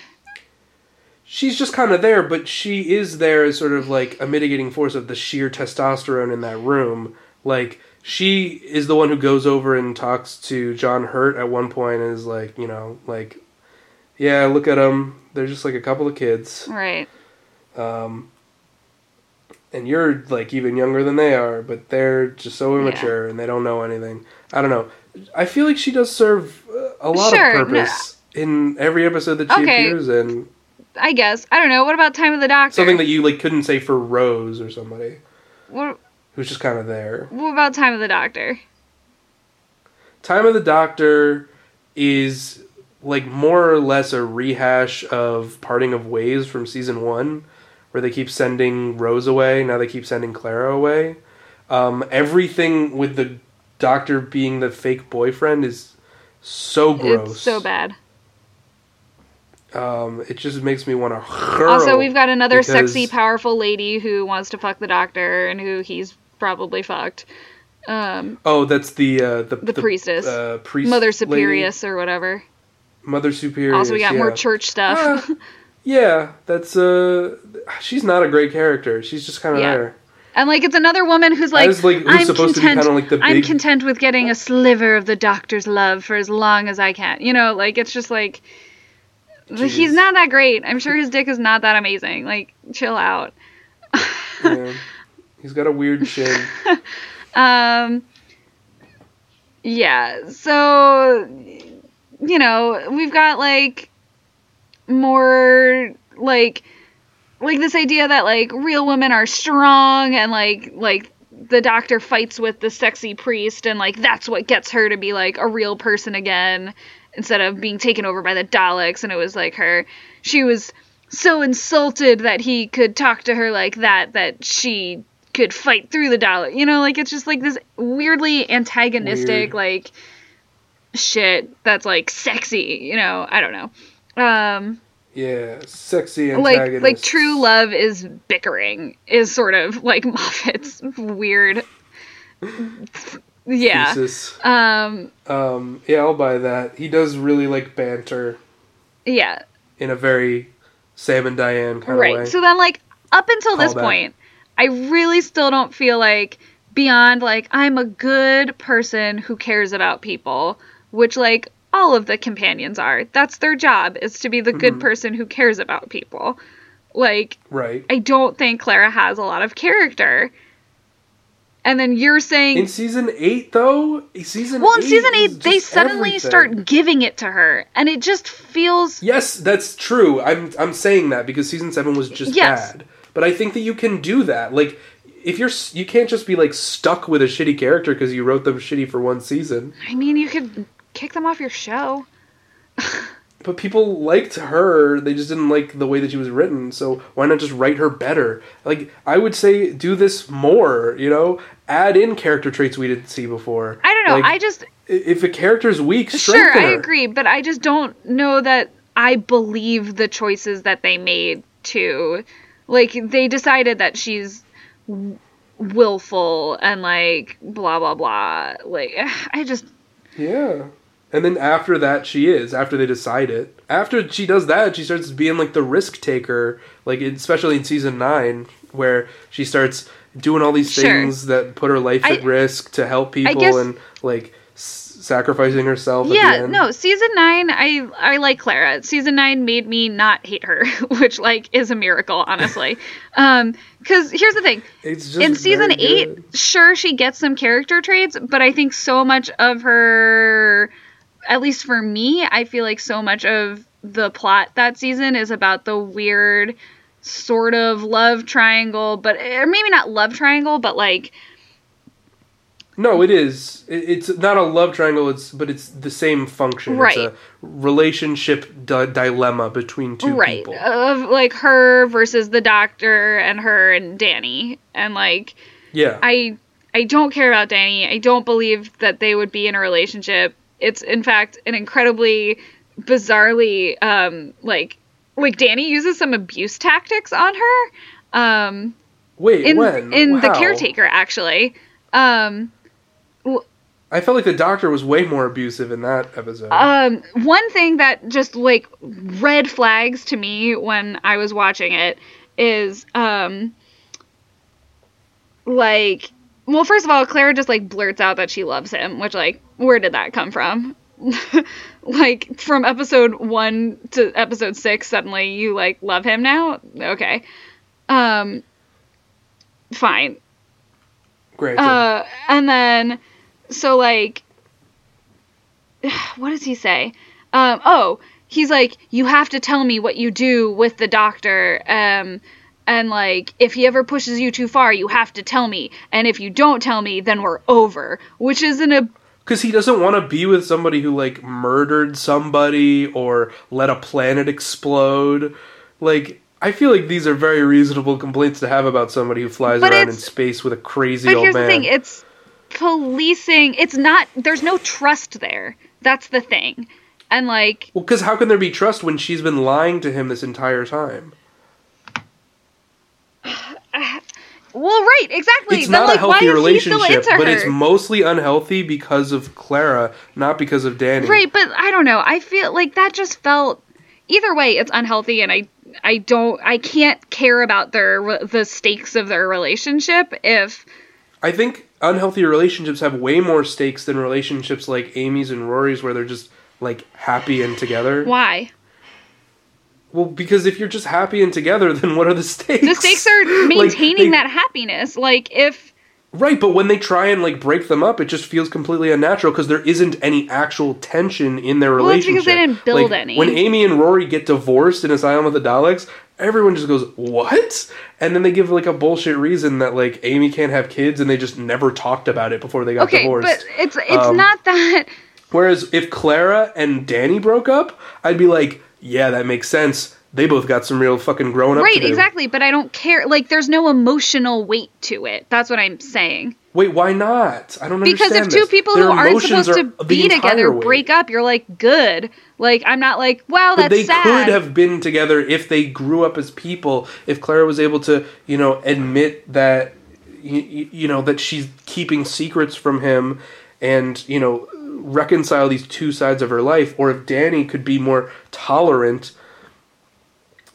She's just kind of there, but she is there as sort of like a mitigating force of the sheer testosterone in that room. Like she is the one who goes over and talks to John Hurt at one point and is like, you know, like, yeah, look at them. They're just like a couple of kids. right Um, and you're like even younger than they are, but they're just so immature and they don't know anything. I don't know. I feel like she does serve uh, a lot Sure, of purpose in every episode that she Okay. appears in. i guess i don't know what about time of the doctor Something that you like couldn't say for Rose or somebody what, who's just kind of there. what about time of the doctor Time of the Doctor is like more or less a rehash of Parting of Ways from season one, where they keep sending Rose away. Now they keep sending Clara away. Um, everything with the Doctor being the fake boyfriend is so gross. it's so bad Um, it just makes me want to. Also, we've got another sexy, powerful lady who wants to fuck the doctor and who he's probably fucked. Um, Oh, that's the uh, the, The priestess. uh, priest Mother Superior or whatever. Mother Superior. Also, we got more church stuff. Uh, yeah, that's uh she's not a great character. She's just kind of Yeah. there. And like it's another woman who's like, As, like, who's I'm supposed to be content. like the I'm content with getting a sliver of the doctor's love for as long as I can. You know, like it's just like he's not that great. I'm sure his dick is not that amazing. Like, chill out. Yeah. He's got a weird chin. Um, yeah, so, you know, we've got like more like like this idea that like real women are strong and like like the doctor fights with the sexy priest and like that's what gets her to be like a real person again instead of being taken over by the Daleks and it was like her she was so insulted that he could talk to her like that that she could fight through the Dalek. You know, like it's just like this weirdly antagonistic Weird. like shit that's like sexy, you know, I don't know. Um Yeah, sexy like antagonist. like true love is bickering is sort of like Moffat's weird yeah. thesis. Um Um, yeah, I'll buy that. He does really like banter yeah. in a very Sam and Diane kind Right. of way. So then like up until this Callback. point, I really still don't feel like beyond like I'm a good person who cares about people, which like all of the companions are. That's their job is to be the good Mhm. person who cares about people. Like right. I don't think Clara has a lot of character. And then you're saying In season eight, though, season well, in season eight, they suddenly everything. start giving it to her, and it just feels Yes, that's true. I'm I'm saying that because season seven was just Yes. bad. But I think that you can do that. Like, if you're you can't just be like stuck with a shitty character because you wrote them shitty for one season. I mean, you could kick them off your show. But people liked her. They just didn't like the way that she was written. So why not just write her better? Like I would say, do this more. You know, add in character traits we didn't see before. I don't know. Like, I just if a character's weak, Sure, I her. agree, but I just don't know that I believe the choices that they made to like they decided that she's willful and like blah blah blah. Like I just Yeah. And then after that, she is. After they decide it. After she does that, she starts being like the risk taker. Like, especially in season nine, where she starts doing all these Sure. things that put her life at risk to help people guess- and, like, sacrificing herself yeah, no, season 9 I I like Clara. Season 9 made me not hate her, which like is a miracle, honestly. um cuz here's the thing. It's just in season eight, good. sure she gets some character traits, but I think so much of her, at least for me, I feel like so much of the plot that season is about the weird sort of love triangle, but or maybe not love triangle, but like No, it is. It's not a love triangle. It's but it's the same function. Right. It's a relationship di- dilemma between two right people. of like her versus the doctor and her and Danny and like yeah. I I don't care about Danny. I don't believe that they would be in a relationship. It's in fact an incredibly bizarrely um like like Danny uses some abuse tactics on her um Wait, in when? in the caretaker actually. Um I felt like the doctor was way more abusive in that episode. um one thing that just like red flags to me when I was watching it is um like well first of all Clara just like blurts out that she loves him which like where did that come from like from episode 1 to episode 6 suddenly you like love him now okay um fine Great. uh, and then, so like, what does he say? Um, oh, he's like, you have to tell me what you do with the doctor. Um, and like, if he ever pushes you too far, you have to tell me. And if you don't tell me, then we're over. Which is an ab- Because he doesn't want to be with somebody who, like, murdered somebody or let a planet explode. Like, I feel like these are very reasonable complaints to have about somebody who flies But around in space with a crazy But old here's man. the thing: it's policing. It's not. There's no trust there. That's the thing. And like, well, because how can there be trust when she's been lying to him this entire time? well, right, exactly. It's Then, not like, a healthy relationship, but her? it's mostly unhealthy because of Clara, not because of Danny. Right, but I don't know. I feel like that just felt either way it's unhealthy and I I don't I can't care about their the stakes of their relationship if I think unhealthy relationships have way more stakes than relationships like Amy's and Rory's where they're just like happy and together. why Well, because if you're just happy and together, then what are the stakes? the stakes are Like, maintaining they- that happiness like if Right, but when they try and like break them up, it just feels completely unnatural because there isn't any actual tension in their Well, relationship. because they didn't build Like, any. When Amy and Rory get divorced in Asylum of the Daleks, everyone just goes, "What?" And then they give like a bullshit reason that like Amy can't have kids, and they just never talked about it before they got okay divorced. but it's it's Um, not that Whereas if Clara and Danny broke up, I'd be like, "Yeah, that makes sense. They both got some real fucking growing up right to do." exactly but i don't care like there's no emotional weight to it that's what i'm saying Wait, why not? I don't because if two this. people Their who aren't supposed are to be together weight. break up you're like good like i'm not like wow But that's they sad could have been together if they grew up as people. If Clara was able to, you know, admit that, you, you know, that she's keeping secrets from him, and you know, reconcile these two sides of her life, or if Danny could be more tolerant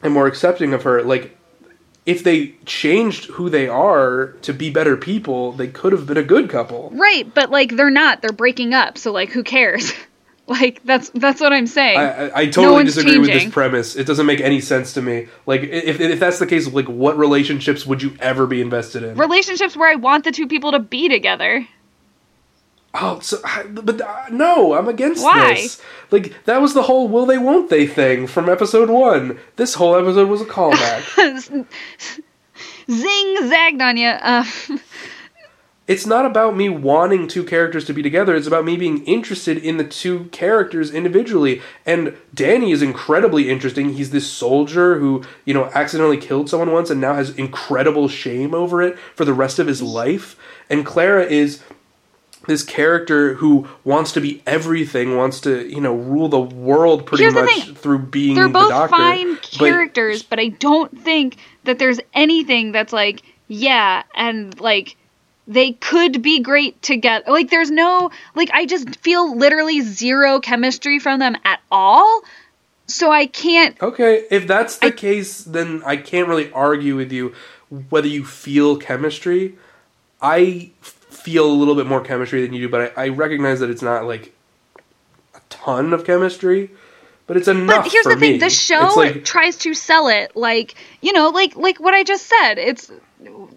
and more accepting of her, like. If they changed who they are to be better people, they could have been a good couple. right but like they're not they're breaking up so like who cares like that's that's what i'm saying I, I, I totally one's disagree with this premise. It doesn't make any sense to me. Like, if, if that's the case, like, what relationships would you ever be invested in? relationships where i want the two people to be together oh, so, but uh, no, I'm against Why? this. Like, that was the whole will they, won't they thing from episode one. This whole episode was a callback. zing zagged on you uh, it's not about me wanting two characters to be together. It's about me being interested in the two characters individually. And Danny is incredibly interesting. He's this soldier who, you know, accidentally killed someone once and now has incredible shame over it for the rest of his life. And Clara is this character who wants to be everything, wants to, you know, rule the world pretty Here's much through being they're the both doctor. fine But- characters but i don't think that there's anything that's like yeah and like they could be great together like there's no like i just feel literally zero chemistry from them at all so i can't Okay, if that's the I- case, then I can't really argue with you whether you feel chemistry. I feel a little bit more chemistry than you do, but I, I recognize that it's not like a ton of chemistry, but it's enough. but here's the thing me. the show like, tries to sell it like you know like like what i just said it's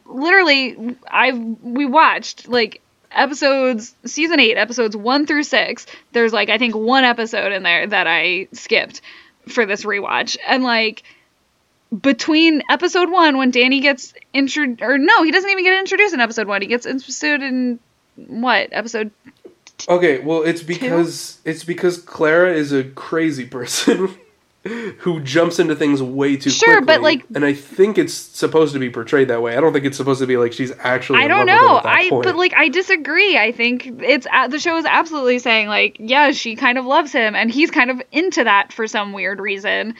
literally i've we watched like episodes season 8 episodes 1 through 6 there's like i think one episode in there that i skipped for this rewatch. And like between episode 1 when danny gets intro or no he doesn't even get introduced in episode 1 he gets introduced in what? Episode okay, well, it's because it's because Clara is a crazy person. Who jumps into things way too Sure, quickly? but, like- and I think it's supposed to be portrayed that way. I don't think it's supposed to be like she's actually. I don't know. I point. but like I disagree. I think it's the show is absolutely saying like yeah, she kind of loves him and he's kind of into that for some weird reason.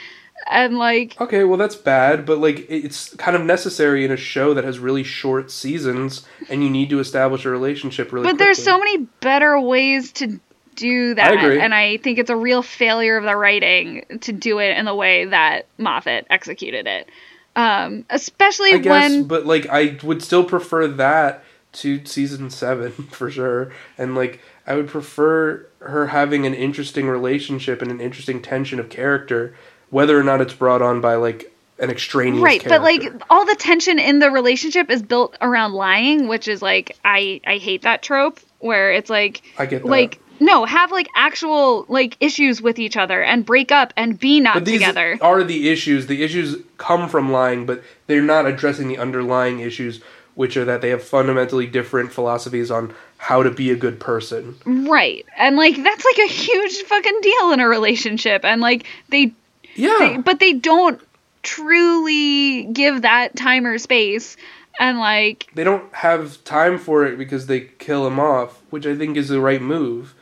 And like Okay, well that's bad, but like it's kind of necessary in a show that has really short seasons, and you need to establish a relationship really. but there's so many better ways to do that agree. and I think it's a real failure of the writing to do it in the way that Moffat executed it. Um especially I guess, when but like I would still prefer that to season seven for sure, and like I would prefer her having an interesting relationship and an interesting tension of character, whether or not it's brought on by like an extraneous right but like all the tension in the relationship is built around lying which is like i i hate that trope where it's like I get that. like no have like actual like issues with each other and break up and be not But these together are the issues. The issues come from lying, but they're not addressing the underlying issues, which are that they have fundamentally different philosophies on how to be a good person. right and like that's like a huge fucking deal in a relationship and like they, Yeah. they but they don't truly give that time or space and like they don't have time for it because they kill him off, which I think is the right move.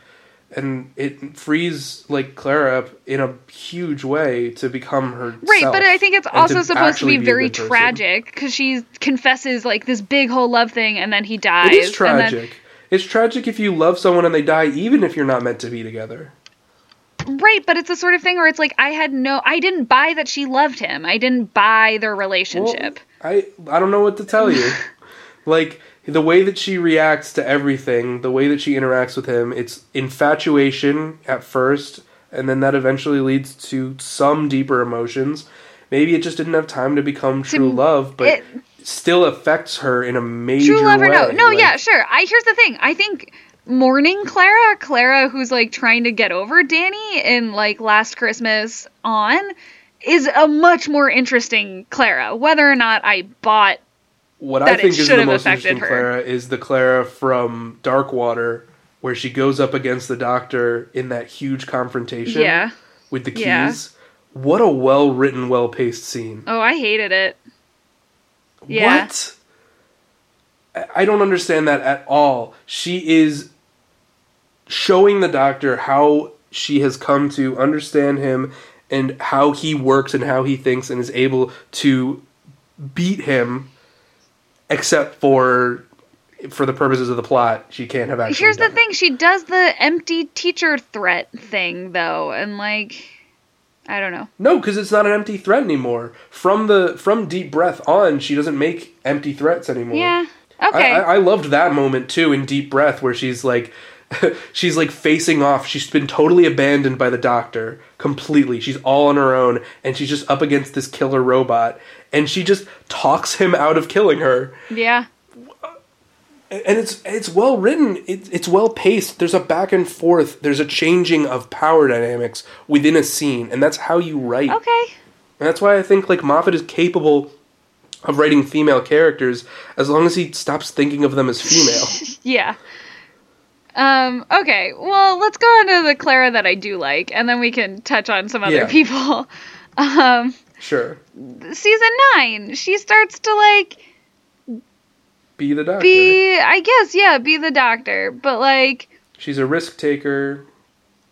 And it frees like Clara up in a huge way to become her. Right, but I think it's also to supposed to be be very tragic because she confesses like this big whole love thing and then he dies. It is and then- tragic. It's tragic if you love someone and they die, even if you're not meant to be together. Right, but it's the sort of thing where it's like I had no I didn't buy that she loved him. I didn't buy their Well, relationship. I I don't know what to tell you. like the way that she reacts to everything, the way that she interacts with him, it's infatuation at first, and then that eventually leads to some deeper emotions. Maybe it just didn't have time to become true love, but it- still affects her in a major way. True love or way. no? No, Like, yeah, sure. I here's the thing. I think mourning Clara, Clara who's like trying to get over Danny in like Last Christmas on, is a much more interesting Clara. Whether or not I bought What I think is the most interesting her. Clara is the Clara from Dark Water, where she goes up against the Doctor in that huge confrontation yeah. with the keys. Yeah. What a well written, well paced scene. Oh, I hated it. Yeah. What? I don't understand that at all. She is showing the Doctor how she has come to understand him and how he works and how he thinks and is able to beat him except for for the purposes of the plot she can't have actually Here's the it. thing. She does the empty teacher threat thing though, and like I don't know. no because it's not an empty threat anymore from the from deep breath on she doesn't make empty threats anymore Yeah. I, Okay. I, I loved that moment too in deep breath where she's like she's like facing off. She's been totally abandoned by the doctor completely. She's all on her own and she's just up against this killer robot and she just talks him out of killing her. Yeah. and it's it's well written. It, it's well paced. There's a back and forth. There's a changing of power dynamics within a scene and that's how you write. Okay. and that's why i think like moffat is capable of writing female characters as long as he stops thinking of them as female. Yeah. Um, okay, well, let's go on to the Clara that I do like, and then we can touch on some other Yeah. people. Um, sure season nine, she starts to like be the doctor be, I guess, yeah, be the doctor, but like she's a risk taker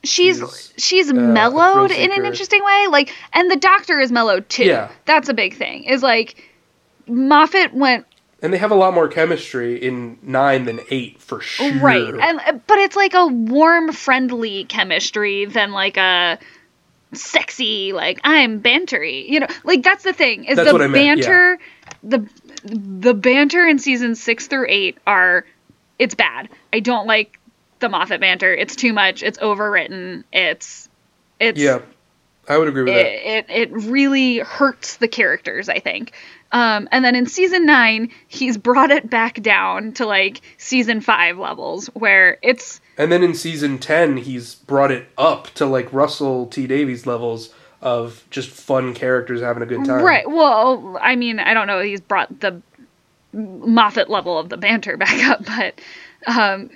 she's She's, she's uh, mellowed in an interesting way, like, and the doctor is mellowed too. Yeah. that's a big thing. Is like Moffat went and they have a lot more chemistry in nine than eight for sure Right. And uh, but it's like a warm, friendly chemistry than like a sexy like I'm bantery. You know, like that's the thing. Is That's the what I meant, banter the the banter in season 6 through 8 are it's bad. I don't like the Moffat banter. It's too much. It's overwritten. It's it's yeah i would agree with that it, it it really hurts the characters i think um, and then in season nine he's brought it back down to like season five levels where it's And then in season 10, he's brought it up to like Russell T Davies levels of just fun characters having a good time. right well i mean i don't know he's brought the moffat level of the banter back up but um,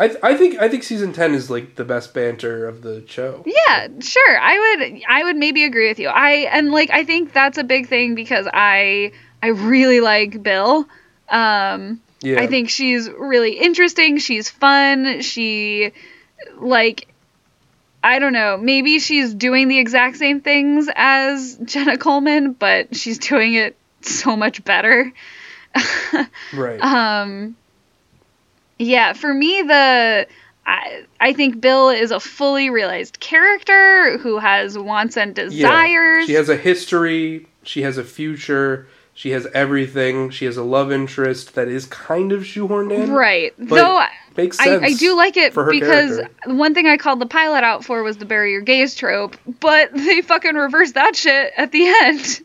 I, th- I think I think season 10 is like the best banter of the show. yeah sure i would i would maybe agree with you i and like i think that's a big thing because i i really like bill um Yeah. I think she's really interesting. She's fun. She, like, I don't know. Maybe she's doing the exact same things as Jenna Coleman, but she's doing it so much better. Right. Um, yeah, for me, the I I think Bill is a fully realized character who has wants and desires. Yeah. She has a history, she has a future, she has everything. She has a love interest that is kind of shoehorned in. right. Though Makes I, sense. I do like it because character. one thing I called the pilot out for was the bury your gays trope, but they fucking reversed that shit at the end.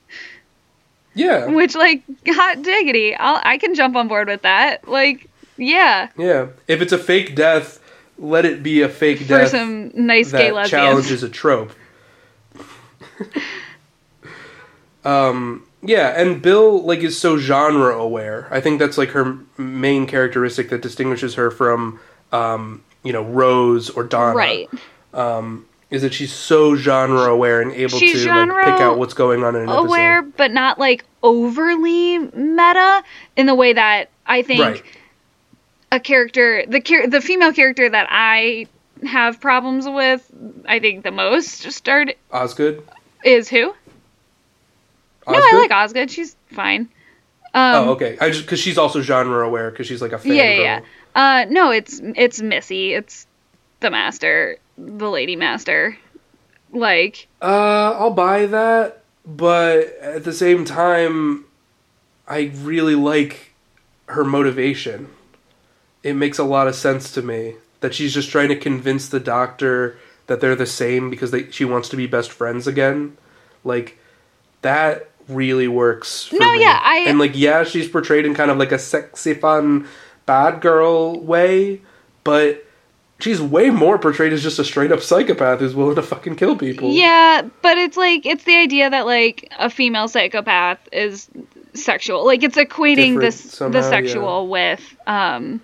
Yeah. Which, like, hot diggity, I'll, I can jump on board with that. Like, yeah, Yeah. If it's a fake death, let it be a fake for death some nice gay that lesbians. challenges a trope. um, yeah, and Bill like is so genre aware. I think that's like her main characteristic that distinguishes her from, um, you know, Rose or Donna. Right. Um, is that she's so genre aware and able She's to like pick out what's going on in an Aware, episode. but not, like, overly meta in the way that I think Right. A character, the char- the female character that I have problems with, I think the most started Osgood. is who? No, I like Osgood. She's fine. Um, oh, okay. I just because she's also genre aware because she's like a fan. Yeah, yeah. yeah. Uh, no, it's it's Missy. It's the master, the lady master. Like, Uh, I'll buy that, but at the same time, I really like her motivation. It makes a lot of sense to me that she's just trying to convince the doctor that they're the same because they, she wants to be best friends again. Like that really works. For No, me. yeah, I- and like yeah, she's portrayed in kind of like a sexy, fun, bad girl way, but. She's way more portrayed as just a straight up psychopath who's willing to fucking kill people. yeah, but it's like it's the idea that like a female psychopath is sexual. Like it's equating Different this somehow, the sexual with um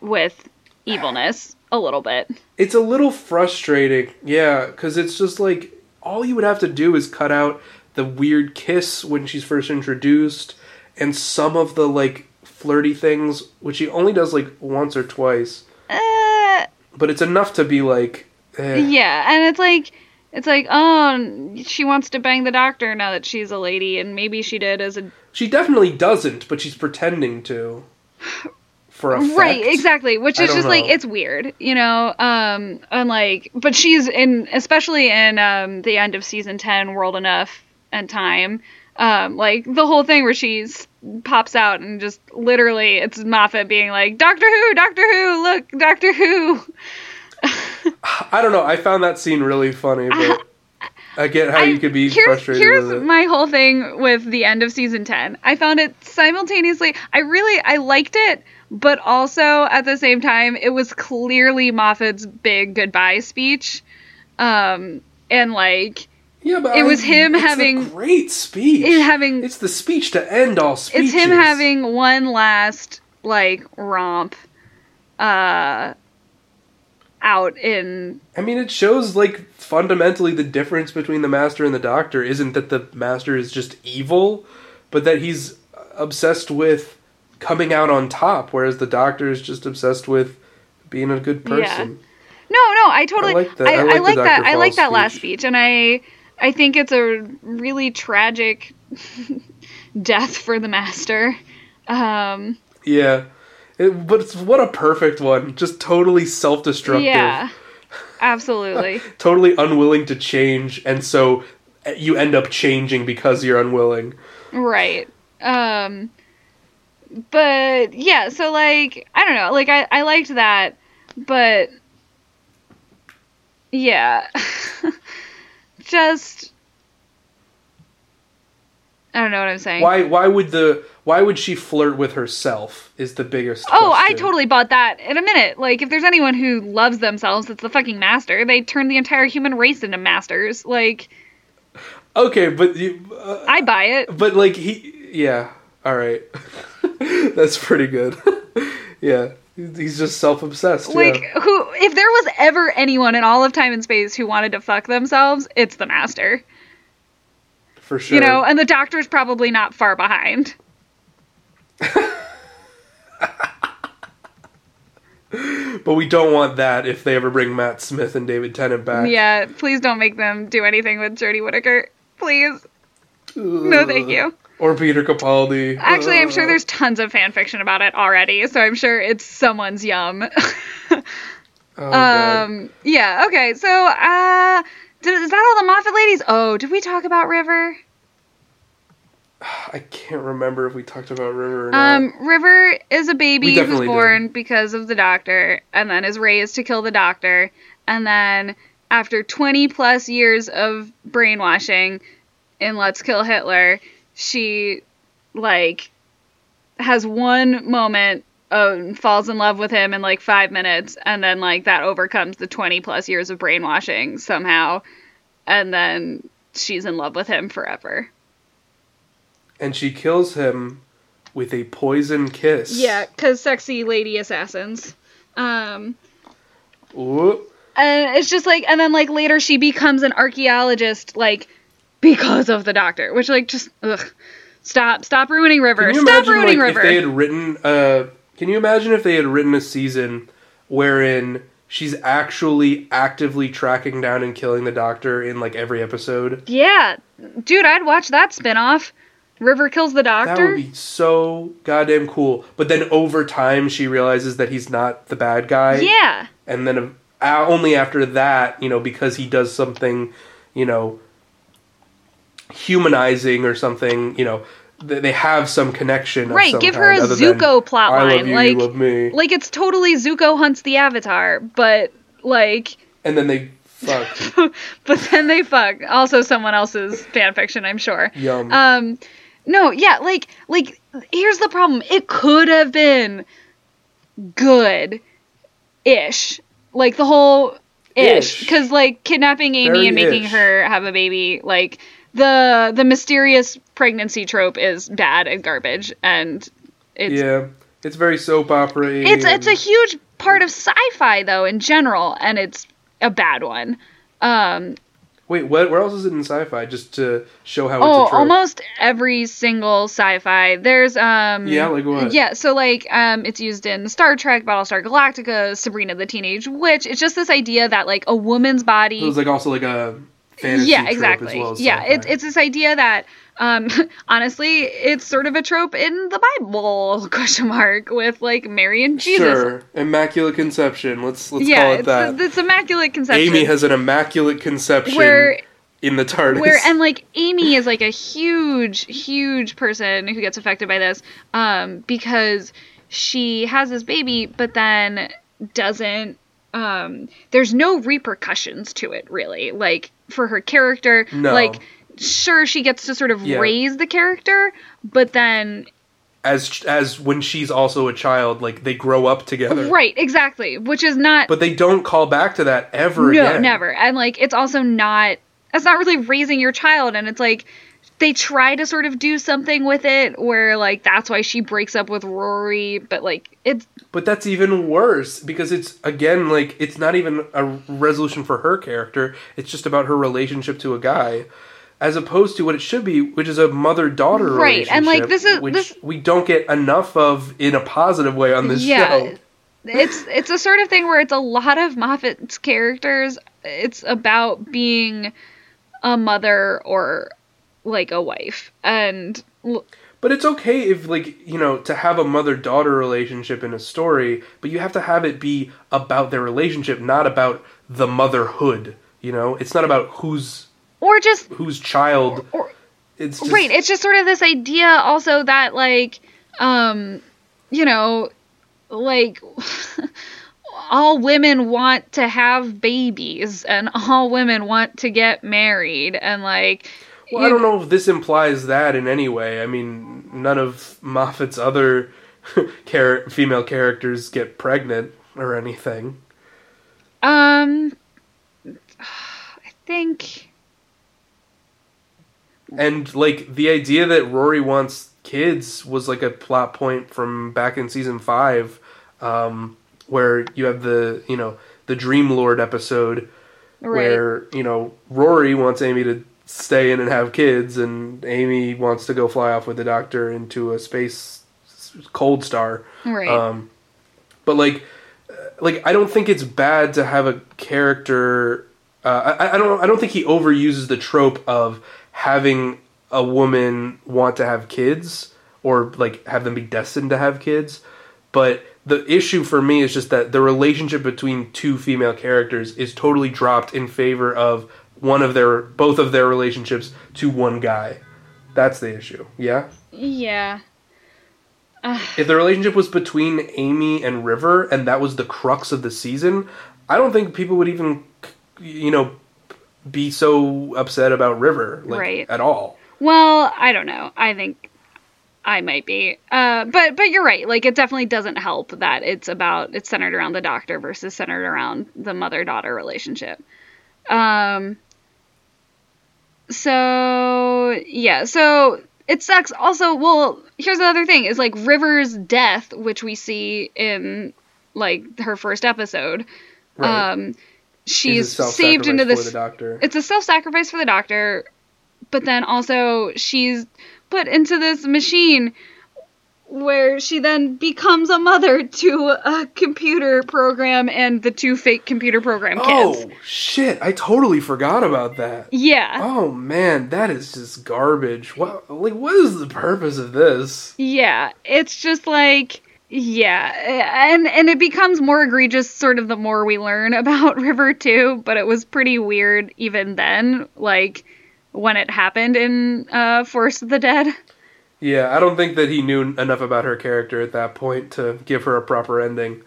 with evilness a little bit. It's a little frustrating, yeah, because it's just like all you would have to do is cut out the weird kiss when she's first introduced, and some of the like flirty things, which he only does like once or twice, Uh, but it's enough to be like, eh. yeah, and it's like it's like oh she wants to bang the doctor now that she's a lady and maybe she did as a she definitely doesn't, but she's pretending to. For effect. Right, exactly. Which is just like it's weird, you know. Um, and like, but she's in, especially in um the end of season ten, World Enough and Time. Um, like the whole thing where she's pops out and just literally it's Moffat being like, Doctor Who, Doctor Who, look, Doctor Who. I don't know. I found that scene really funny, but I get how I- you could be here's, frustrated here's with it. my whole thing with the end of season 10 i found it simultaneously i really i liked it but also at the same time it was clearly moffat's big goodbye speech um and like yeah, but it was I- him it's a having- great speech. it having It's the speech to end all speeches. it's him having one last like romp uh out in I mean, it shows like fundamentally the difference between the master and the doctor isn't that the master is just evil, but that he's obsessed with coming out on top, whereas the doctor is just obsessed with being a good person. Yeah. No, no, I totally. I like like, the- I I, like that. I like that last speech. and I, I think it's a really tragic death for the master. Um, Yeah. It, but it's, what a perfect one. Just totally self destructive. yeah, absolutely. Totally unwilling to change, and so eh, you end up changing because you're unwilling. right. Um, but yeah, so like I don't know, like I I liked that, but yeah, just. I don't know what I'm saying. Why why would the why would she flirt with herself is the biggest Oh, I totally bought that in a minute. Like, if there's anyone who loves themselves, it's the fucking master. They turn the entire human race into masters. Like, Okay, but you, uh, I buy it. but like he, yeah, all right, that's pretty good. yeah, he's just self obsessed. Like, yeah. who? If there was ever anyone in all of time and space who wanted to fuck themselves, it's the master. for sure. You know, and the doctor's probably not far behind. but we don't want that if they ever bring Matt Smith and David Tennant back. Yeah, please don't make them do anything with Jodie Whittaker. Please. No, thank you. Or Peter Capaldi. Actually, I'm sure there's tons of fan fiction about it already, so I'm sure it's someone's yum. Oh, God. Um. Yeah. Okay. So, uh, did, is that all the Moffat ladies? Oh, did we talk about River? I can't remember if we talked about River or not. Um, River is a baby who's born because of the doctor, and then is raised to kill the doctor, and then after 20 plus years of brainwashing in Let's Kill Hitler, she like has one moment of falls in love with him in like five minutes, and then like that overcomes the 20 plus years of brainwashing somehow, and then she's in love with him forever. and she kills him with a poison kiss. Yeah, because sexy lady assassins. Um, Ooh. and it's just like, and then like later she becomes an archaeologist, like because of the doctor, which like just ugh. Stop, stop ruining River. Stop imagine ruining like, River. if they had written uh can you imagine if they had written a season wherein she's actually actively tracking down and killing the doctor in like every episode? Yeah, dude, I'd watch that spinoff. River kills the Doctor. That would be so goddamn cool. But then over time she realizes that he's not the bad guy yeah, and then uh, only after that, you know, because he does something, you know, humanizing or something, you know, th- they have some connection. of Right, some give her a Zuko plotline. I love you, like- you love me, Like it's totally Zuko hunts the Avatar, but like, and then they fuck. but then they fuck. Also, someone else's fan fiction, I'm sure. Yum. Um, no, yeah, like, like here's the problem. It could have been good, ish. Like the whole ish, Ish. because like kidnapping Amy Very and making ish. her have a baby, like the the mysterious pregnancy trope is bad and garbage, and it's yeah, it's very soap opera. it's it's a huge part of sci-fi though in general, and it's a bad one. Um, Wait, what? Where else is it in sci-fi? Just to show how oh, it's a trope. almost every single sci-fi. There's um Yeah, like what? Yeah, so like um it's used in Star Trek, Battlestar Galactica, Sabrina the Teenage Witch. It's just this idea that like a woman's body It was like also like a yeah, exactly. well yeah, sci-fi. it's it's this idea that um honestly, it's sort of a trope in the Bible question mark with like Mary and Jesus. Sure, immaculate conception. Let's let's yeah, call it it's, that. it's immaculate conception. Amy has an immaculate conception where in the TARDIS. where and like Amy is like a huge huge person who gets affected by this um because she has this baby but then doesn't um there's no repercussions to it really like for her character No. like sure she gets to sort of Yeah. raise the character but then as as when she's also a child, like they grow up together. right exactly which is not But they don't call back to that ever no again. never and like it's also not that's not really raising your child and it's like they try to sort of do something with it where like that's why she breaks up with Rory but like it's But that's even worse because it's again like it's not even a resolution for her character. It's just about her relationship to a guy, as opposed to what it should be, which is a mother-daughter Right, relationship. Right. And, like, this is- which this- we don't get enough of in a positive way on this yeah show. it's it's a sort of thing where it's a lot of Moffat's characters it's about being a mother or like a wife and But it's okay if like you know to have a mother-daughter relationship in a story, but you have to have it be about their relationship, not about the motherhood. You know, it's not about whose or just whose child. or It's just, right it's just sort of this idea also that like um you know like all women want to have babies and all women want to get married and like Well, I don't know if this implies that in any way. I mean, none of Moffat's other char- female characters get pregnant or anything. um i think And like the idea that Rory wants kids was like a plot point from back in season five, um, where you have the you know the Dream Lord episode right where you know Rory wants Amy to stay in and have kids, and Amy wants to go fly off with the Doctor into a space cold star. right Um, but like, uh, like I don't think it's bad to have a character. Uh, I, I don't. I don't think he overuses the trope of having a woman want to have kids or like have them be destined to have kids. But the issue for me is just that the relationship between two female characters is totally dropped in favor of one of their both of their relationships to one guy. That's the issue. Yeah. yeah If the relationship was between Amy and River and that was the crux of the season, I don't think people would even, you know, be so upset about River like, Right. at all. Well, I don't know. I think I might be. Uh, but but you're right. Like it definitely doesn't help that it's about it's centered around the doctor versus centered around the mother daughter relationship. Um. So yeah. So it sucks. Also, well, here's another thing: is like River's death, which we see in like her first episode. Right. Um, she's saved into this the doctor. it's a self-sacrifice for the doctor but then also she's put into this machine where she then becomes a mother to a computer program and the two fake computer program kids. Oh shit! I totally forgot about that. Yeah. Oh man, that is just garbage. What like what is the purpose of this? Yeah. It's just like Yeah, and and it becomes more egregious sort of the more we learn about River too, but it was pretty weird even then, like when it happened in uh, Forest of the Dead. Yeah, I don't think that he knew enough about her character at that point to give her a proper ending.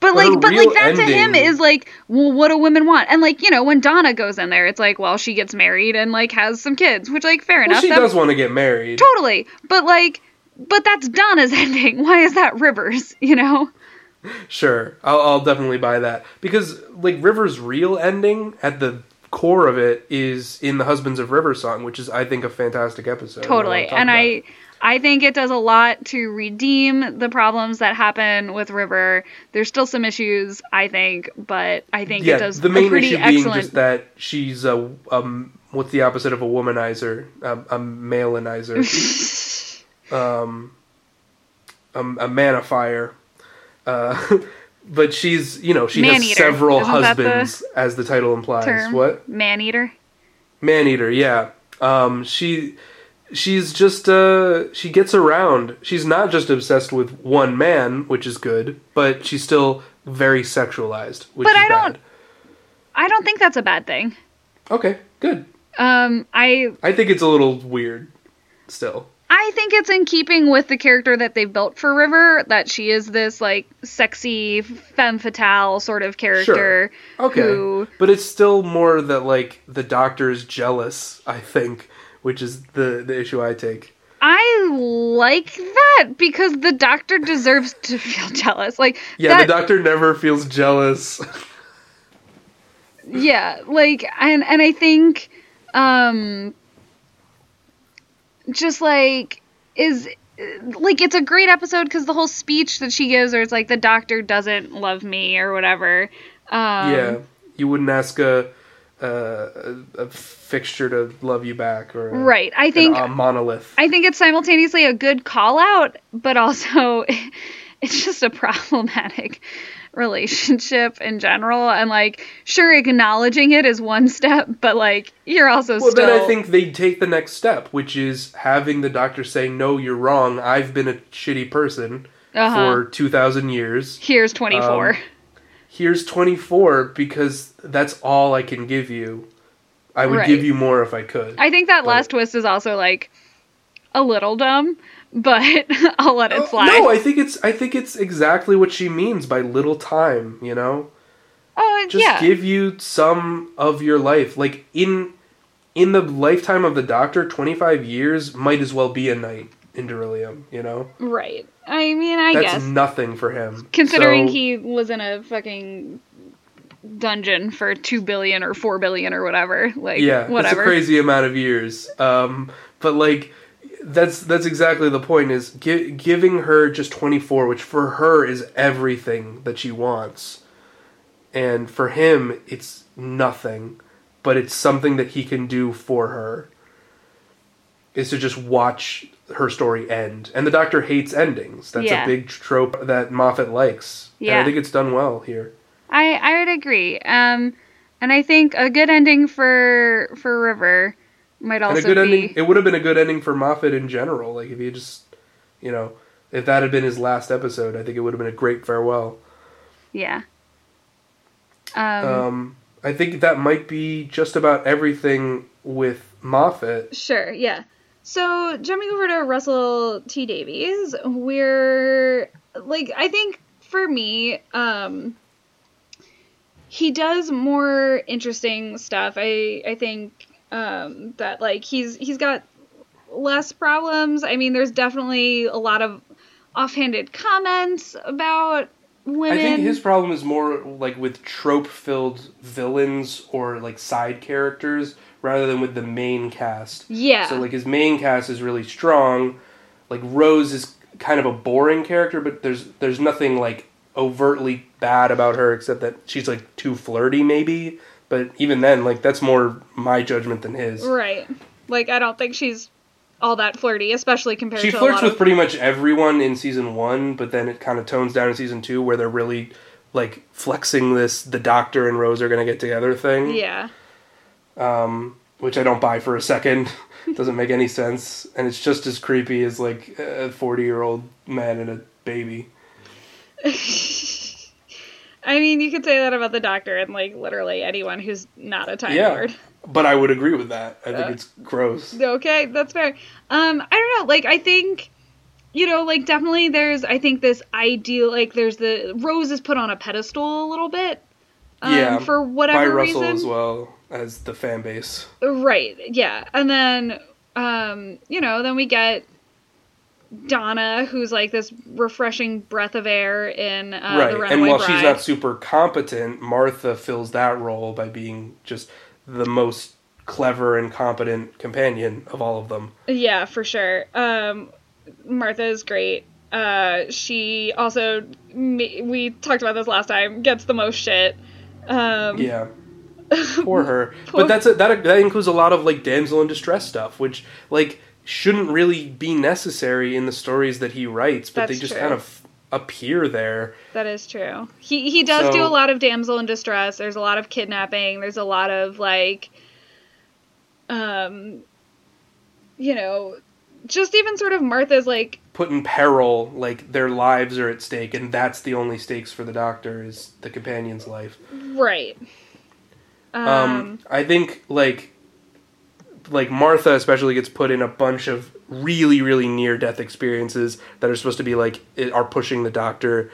But But like, but like that to him is like, well, what do women want? And like, you know, when Donna goes in there, it's like, well, she gets married and like has some kids, which like fair Well, enough. she does want to get married. totally. But like, but that's Donna's ending. Why is that Rivers? You know? Sure, I'll, I'll definitely buy that because like River's real ending at the core of it is in the Husbands of River song, which is I think a fantastic episode. Totally. And about I. I think it does a lot to redeem the problems that happen with River. There's still some issues, I think, but I think yeah, it does the a main pretty issue being excellent just that she's a um what's the opposite of a womanizer? Um, a malenizer. um, a, a manifier. Uh, but she's you know she has Man-eater. several Isn't that the husbands, as the title implies. term. What? Man eater. Man eater, yeah. Um, she she's just uh she gets around. She's not just obsessed with one man, which is good, but she's still very sexualized, which But is I don't- I don't think that's a bad thing. Okay, good. Um, I I think it's a little weird still. I think it's in keeping with the character that they've built for River, that she is this like sexy femme fatale sort of character. Sure. Okay. Who, But it's still more that like the doctor is jealous, I think, which is the the issue I take. I like that because the doctor deserves to feel jealous. Like Yeah, that, the doctor never feels jealous. yeah, like and and I think um just like is like it's a great episode because the whole speech that she gives or it's like the doctor doesn't love me or whatever. Um, yeah. You wouldn't ask a a, a, fixture to love you back or a, Right. I think a monolith. I think it's simultaneously a good call out, but also it's just a problematic relationship in general. And like, sure, acknowledging it is one step, but like, you're also well, still. then I think they take the next step, which is having the doctor say, "No, you're wrong. I've been a shitty person Uh-huh. for two thousand years. here's 24. Um, Here's twenty four because that's all I can give you. I would Right. give you more if I could." I think that but- last twist is also like a little dumb, but I'll let it slide. No, I think it's I think it's exactly what she means by little time, you know? oh, Just yeah. give you some of your life. Like in in the lifetime of the doctor, 25 years might as well be a night in Darillium, you know? right. I mean, I That's guess. nothing for him. Considering So- he was in a fucking dungeon for 2 billion or 4 billion or whatever. Like, yeah, whatever. it's a crazy amount of years. Um, but like that's that's exactly the point is gi- giving her just 24 which for her is everything that she wants and for him it's nothing but it's something that he can do for her is to just watch her story end and the doctor hates endings that's Yeah. a big trope that moffat likes and Yeah. i think it's done well here I I would agree. Um, and I think a good ending for for River might also and a good be ending. It would have been a good ending for Moffat in general. Like if he just, you know, if that had been his last episode, I think it would have been a great farewell. yeah. Um, Um, I think that might be just about everything with Moffat. sure. Yeah. So jumping over to Russell T Davies, we're like I think for me, um, he does more interesting stuff. I I think um, that like he's he's got less problems. I mean, there's definitely a lot of offhanded comments about women. I think his problem is more like with trope-filled villains or like side characters rather than with the main cast. yeah. So like his main cast is really strong. Like Rose is kind of a boring character, but there's there's nothing like overtly bad about her except that she's like too flirty maybe. But even then, like that's more my judgment than his. right. Like I don't think she's all that flirty, especially compared She to flirts with of pretty much everyone in season one, but then it kind of tones down in season two where they're really like flexing this the doctor and Rose are gonna get together thing. yeah. um, which I don't buy for a second. Doesn't make any sense, and it's just as creepy as like a forty-year-old man and a baby. I mean, you could say that about the Doctor and like literally anyone who's not a Time Yeah. Lord. But I would agree with that. I think Uh, it's gross. Okay, that's fair. Um, I don't know. Like, I think, you know, like definitely there's, I think this ideal, like, there's the Rose is put on a pedestal a little bit. Um, Yeah, For whatever By whatever Russell reason. as well as the fan base. Right. Yeah. And then, um, you know, then we get Donna, who's like this refreshing breath of air in uh, right. the And while Bride. she's not super competent, Martha fills that role by being just the most clever and competent companion of all of them. Yeah, for sure. Um, Martha is great. Uh, she also, we talked about this last time, gets the most shit. Um, Yeah. Poor her. Poor- But that's a, that that includes a lot of like damsel in distress stuff, which like shouldn't really be necessary in the stories that he writes, but they just true. kind of appear there. That is true. He he does do a lot of damsel in distress. There's a lot of kidnapping. There's a lot of like, um, you know, just even sort of Martha's like Put in peril, like their lives are at stake, and that's the only stakes for the doctor is the companion's life. right. Um, Um, I think like like Martha especially gets put in a bunch of really really near death experiences that are supposed to be like are pushing the doctor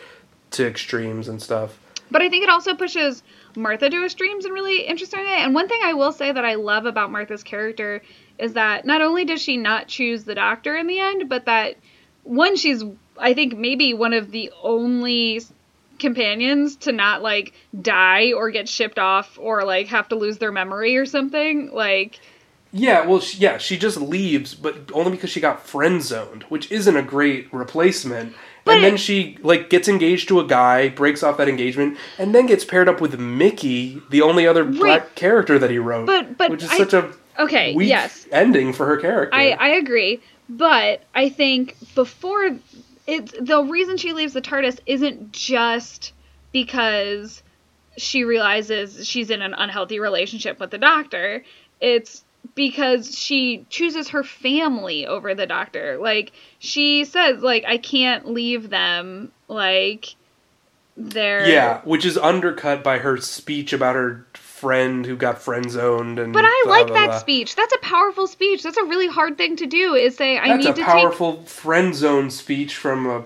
to extremes and stuff. But I think it also pushes Martha to extremes in really interesting way. And one thing I will say that I love about Martha's character is that not only does she not choose the doctor in the end, but that one, she's I think maybe one of the only companions to not like die or get shipped off or like have to lose their memory or something. Like Yeah, well, she, yeah, she just leaves, but only because she got friend zoned, which isn't a great replacement. But and then she like gets engaged to a guy, breaks off that engagement, and then gets paired up with Mickey, the only other black character that he wrote. But- but which is I- such a okay, yes. ending for her character. I, I agree, but I think before it's the reason she leaves the TARDIS isn't just because she realizes she's in an unhealthy relationship with the doctor. It's because she chooses her family over the doctor. Like she says like I can't leave them like they're yeah, which is undercut by her speech about her friend who got friend zoned and. But I blah, like blah, that blah. speech. That's a powerful speech. That's a really hard thing to do is say I That's need to take That's a powerful friend zone speech from a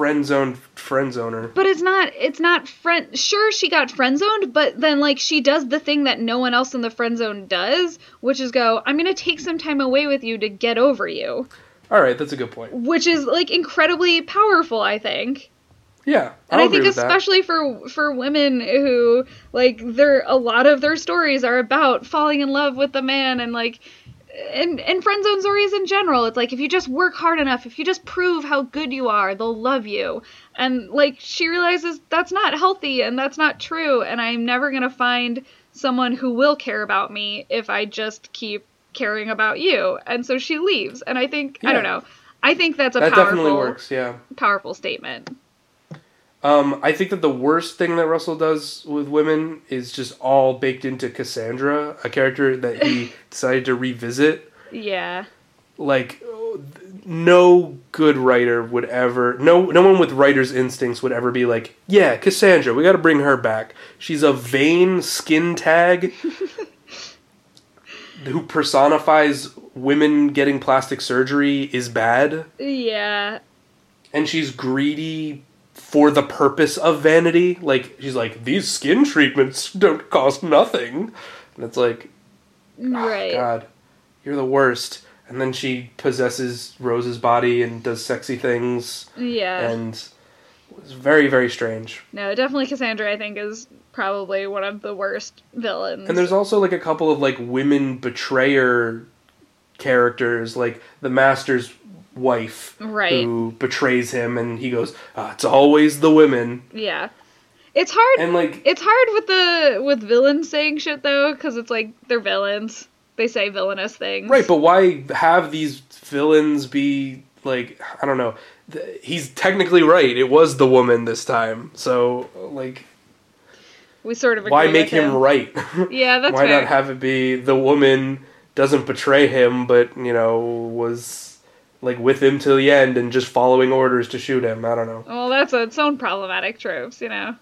friend zone friend zoner. But it's not it's not friend sure she got friend zoned, but then like she does the thing that no one else in the friend zone does, which is go, I'm gonna take some time away with you to get over you. All right, that's a good point. Which is like incredibly powerful, I think. Yeah, And I'll I think agree with that. especially for for women who like their a lot of their stories are about falling in love with the man and like and and friend zone stories in general it's like if you just work hard enough if you just prove how good you are they'll love you and like she realizes that's not healthy and that's not true and i'm never going to find someone who will care about me if i just keep caring about you and so she leaves and i think i don't know i think that's a that powerful definitely works. Yeah. powerful statement Um, I think that the worst thing that Russell does with women is just all baked into Cassandra, a character that he decided to revisit. yeah Like, no good writer would ever, no, no one with writer's instincts would ever be like, yeah, Cassandra, we got to bring her back. She's a vain skin tag who personifies women getting plastic surgery is bad. yeah and she's greedy for the purpose of vanity. Like she's like, these skin treatments don't cost nothing, and it's like, ah, right God, you're the worst. And then she possesses Rose's body and does sexy things, yeah and it's very very strange. No, definitely Cassandra. I think is probably one of the worst villains. And there's also like a couple of like women betrayer characters, like the master's wife Right. who betrays him, and he goes, ah, "It's always the women." yeah, it's hard. And like it's hard with the with villains saying shit though, because it's like they're villains. They say villainous things. Right, but why have these villains be like I don't know. He's technically right. It was the woman this time. So like we sort of agree why make with him right? Yeah, that's why fair. not have it be the woman doesn't betray him but, you know, was like with him till the end and just following orders to shoot him. I don't know. Well, that's its own problematic tropes, you know.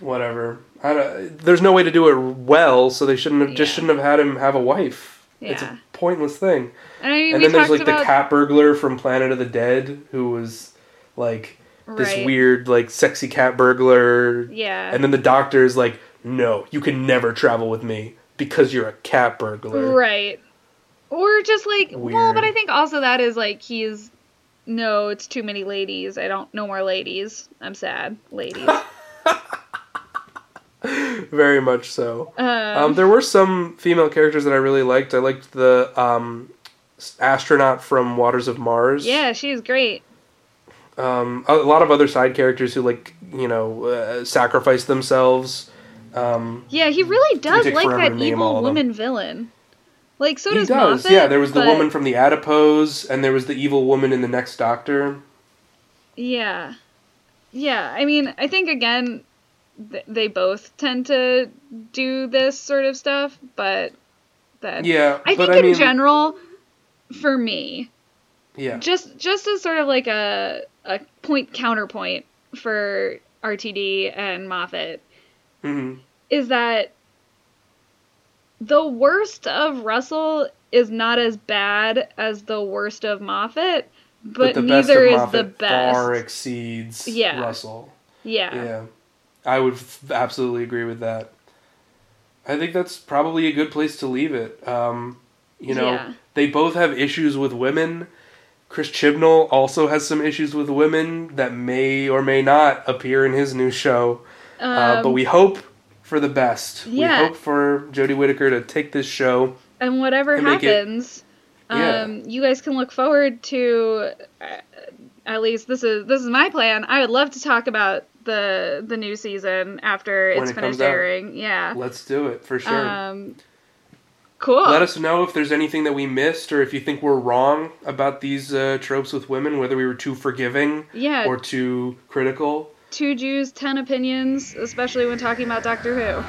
Whatever. I don't, there's no way to do it well, so they shouldn't have just shouldn't have had him have a wife. It's Yeah. a pointless thing. And I mean, and then there's like about the cat burglar from Planet of the Dead who was like this right. weird like sexy cat burglar Yeah. and then the doctor is like no you can never travel with me because you're a cat burglar Right. Or just like well, but I think also that is like he's no, it's too many ladies. I don't no more ladies. I'm sad. Ladies. very much so um, um, there were some female characters that i really liked i liked the um, astronaut from waters of mars yeah, she's great. um, a, a lot of other side characters who like you know uh, sacrifice themselves um, Yeah, he really does like that to name all evil woman villain. Like so he does, does. Moffat, yeah there was the but- woman from the adipose and there was the evil woman in the next doctor. Yeah. Yeah, I mean, I think again th- they both tend to do this sort of stuff, but that yeah I think I in mean, general for me, yeah. just just as sort of like a a point counterpoint for RTD and Moffat hmm is that the worst of Russell is not as bad as the worst of Moffat, but, best neither is the best. far exceeds Yeah. Russell. yeah. Yeah, I would f- absolutely agree with that. I think that's probably a good place to leave it. Um, you know, Yeah. they both have issues with women. Chris Chibnall also has some issues with women that may or may not appear in his new show. uh, but Um, we hope for the best. yeah. We hope for Jodie Whittaker to take this show. and whatever and make it- happens, Yeah. um, you guys can look forward to. Uh, at least this is this is my plan. I would love to talk about the the new season after When it's it finished comes out. airing. Yeah. Let's do it for sure. Um. Cool. Let us know if there's anything that we missed or if you think we're wrong about these uh, tropes with women, whether we were too forgiving yeah. or too critical. Two Jews, ten opinions, especially when talking about Doctor Who.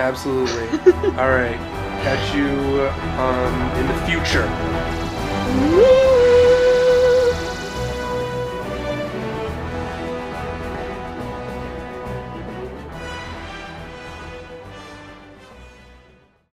Absolutely. All right. Catch you um, in the future. Woo!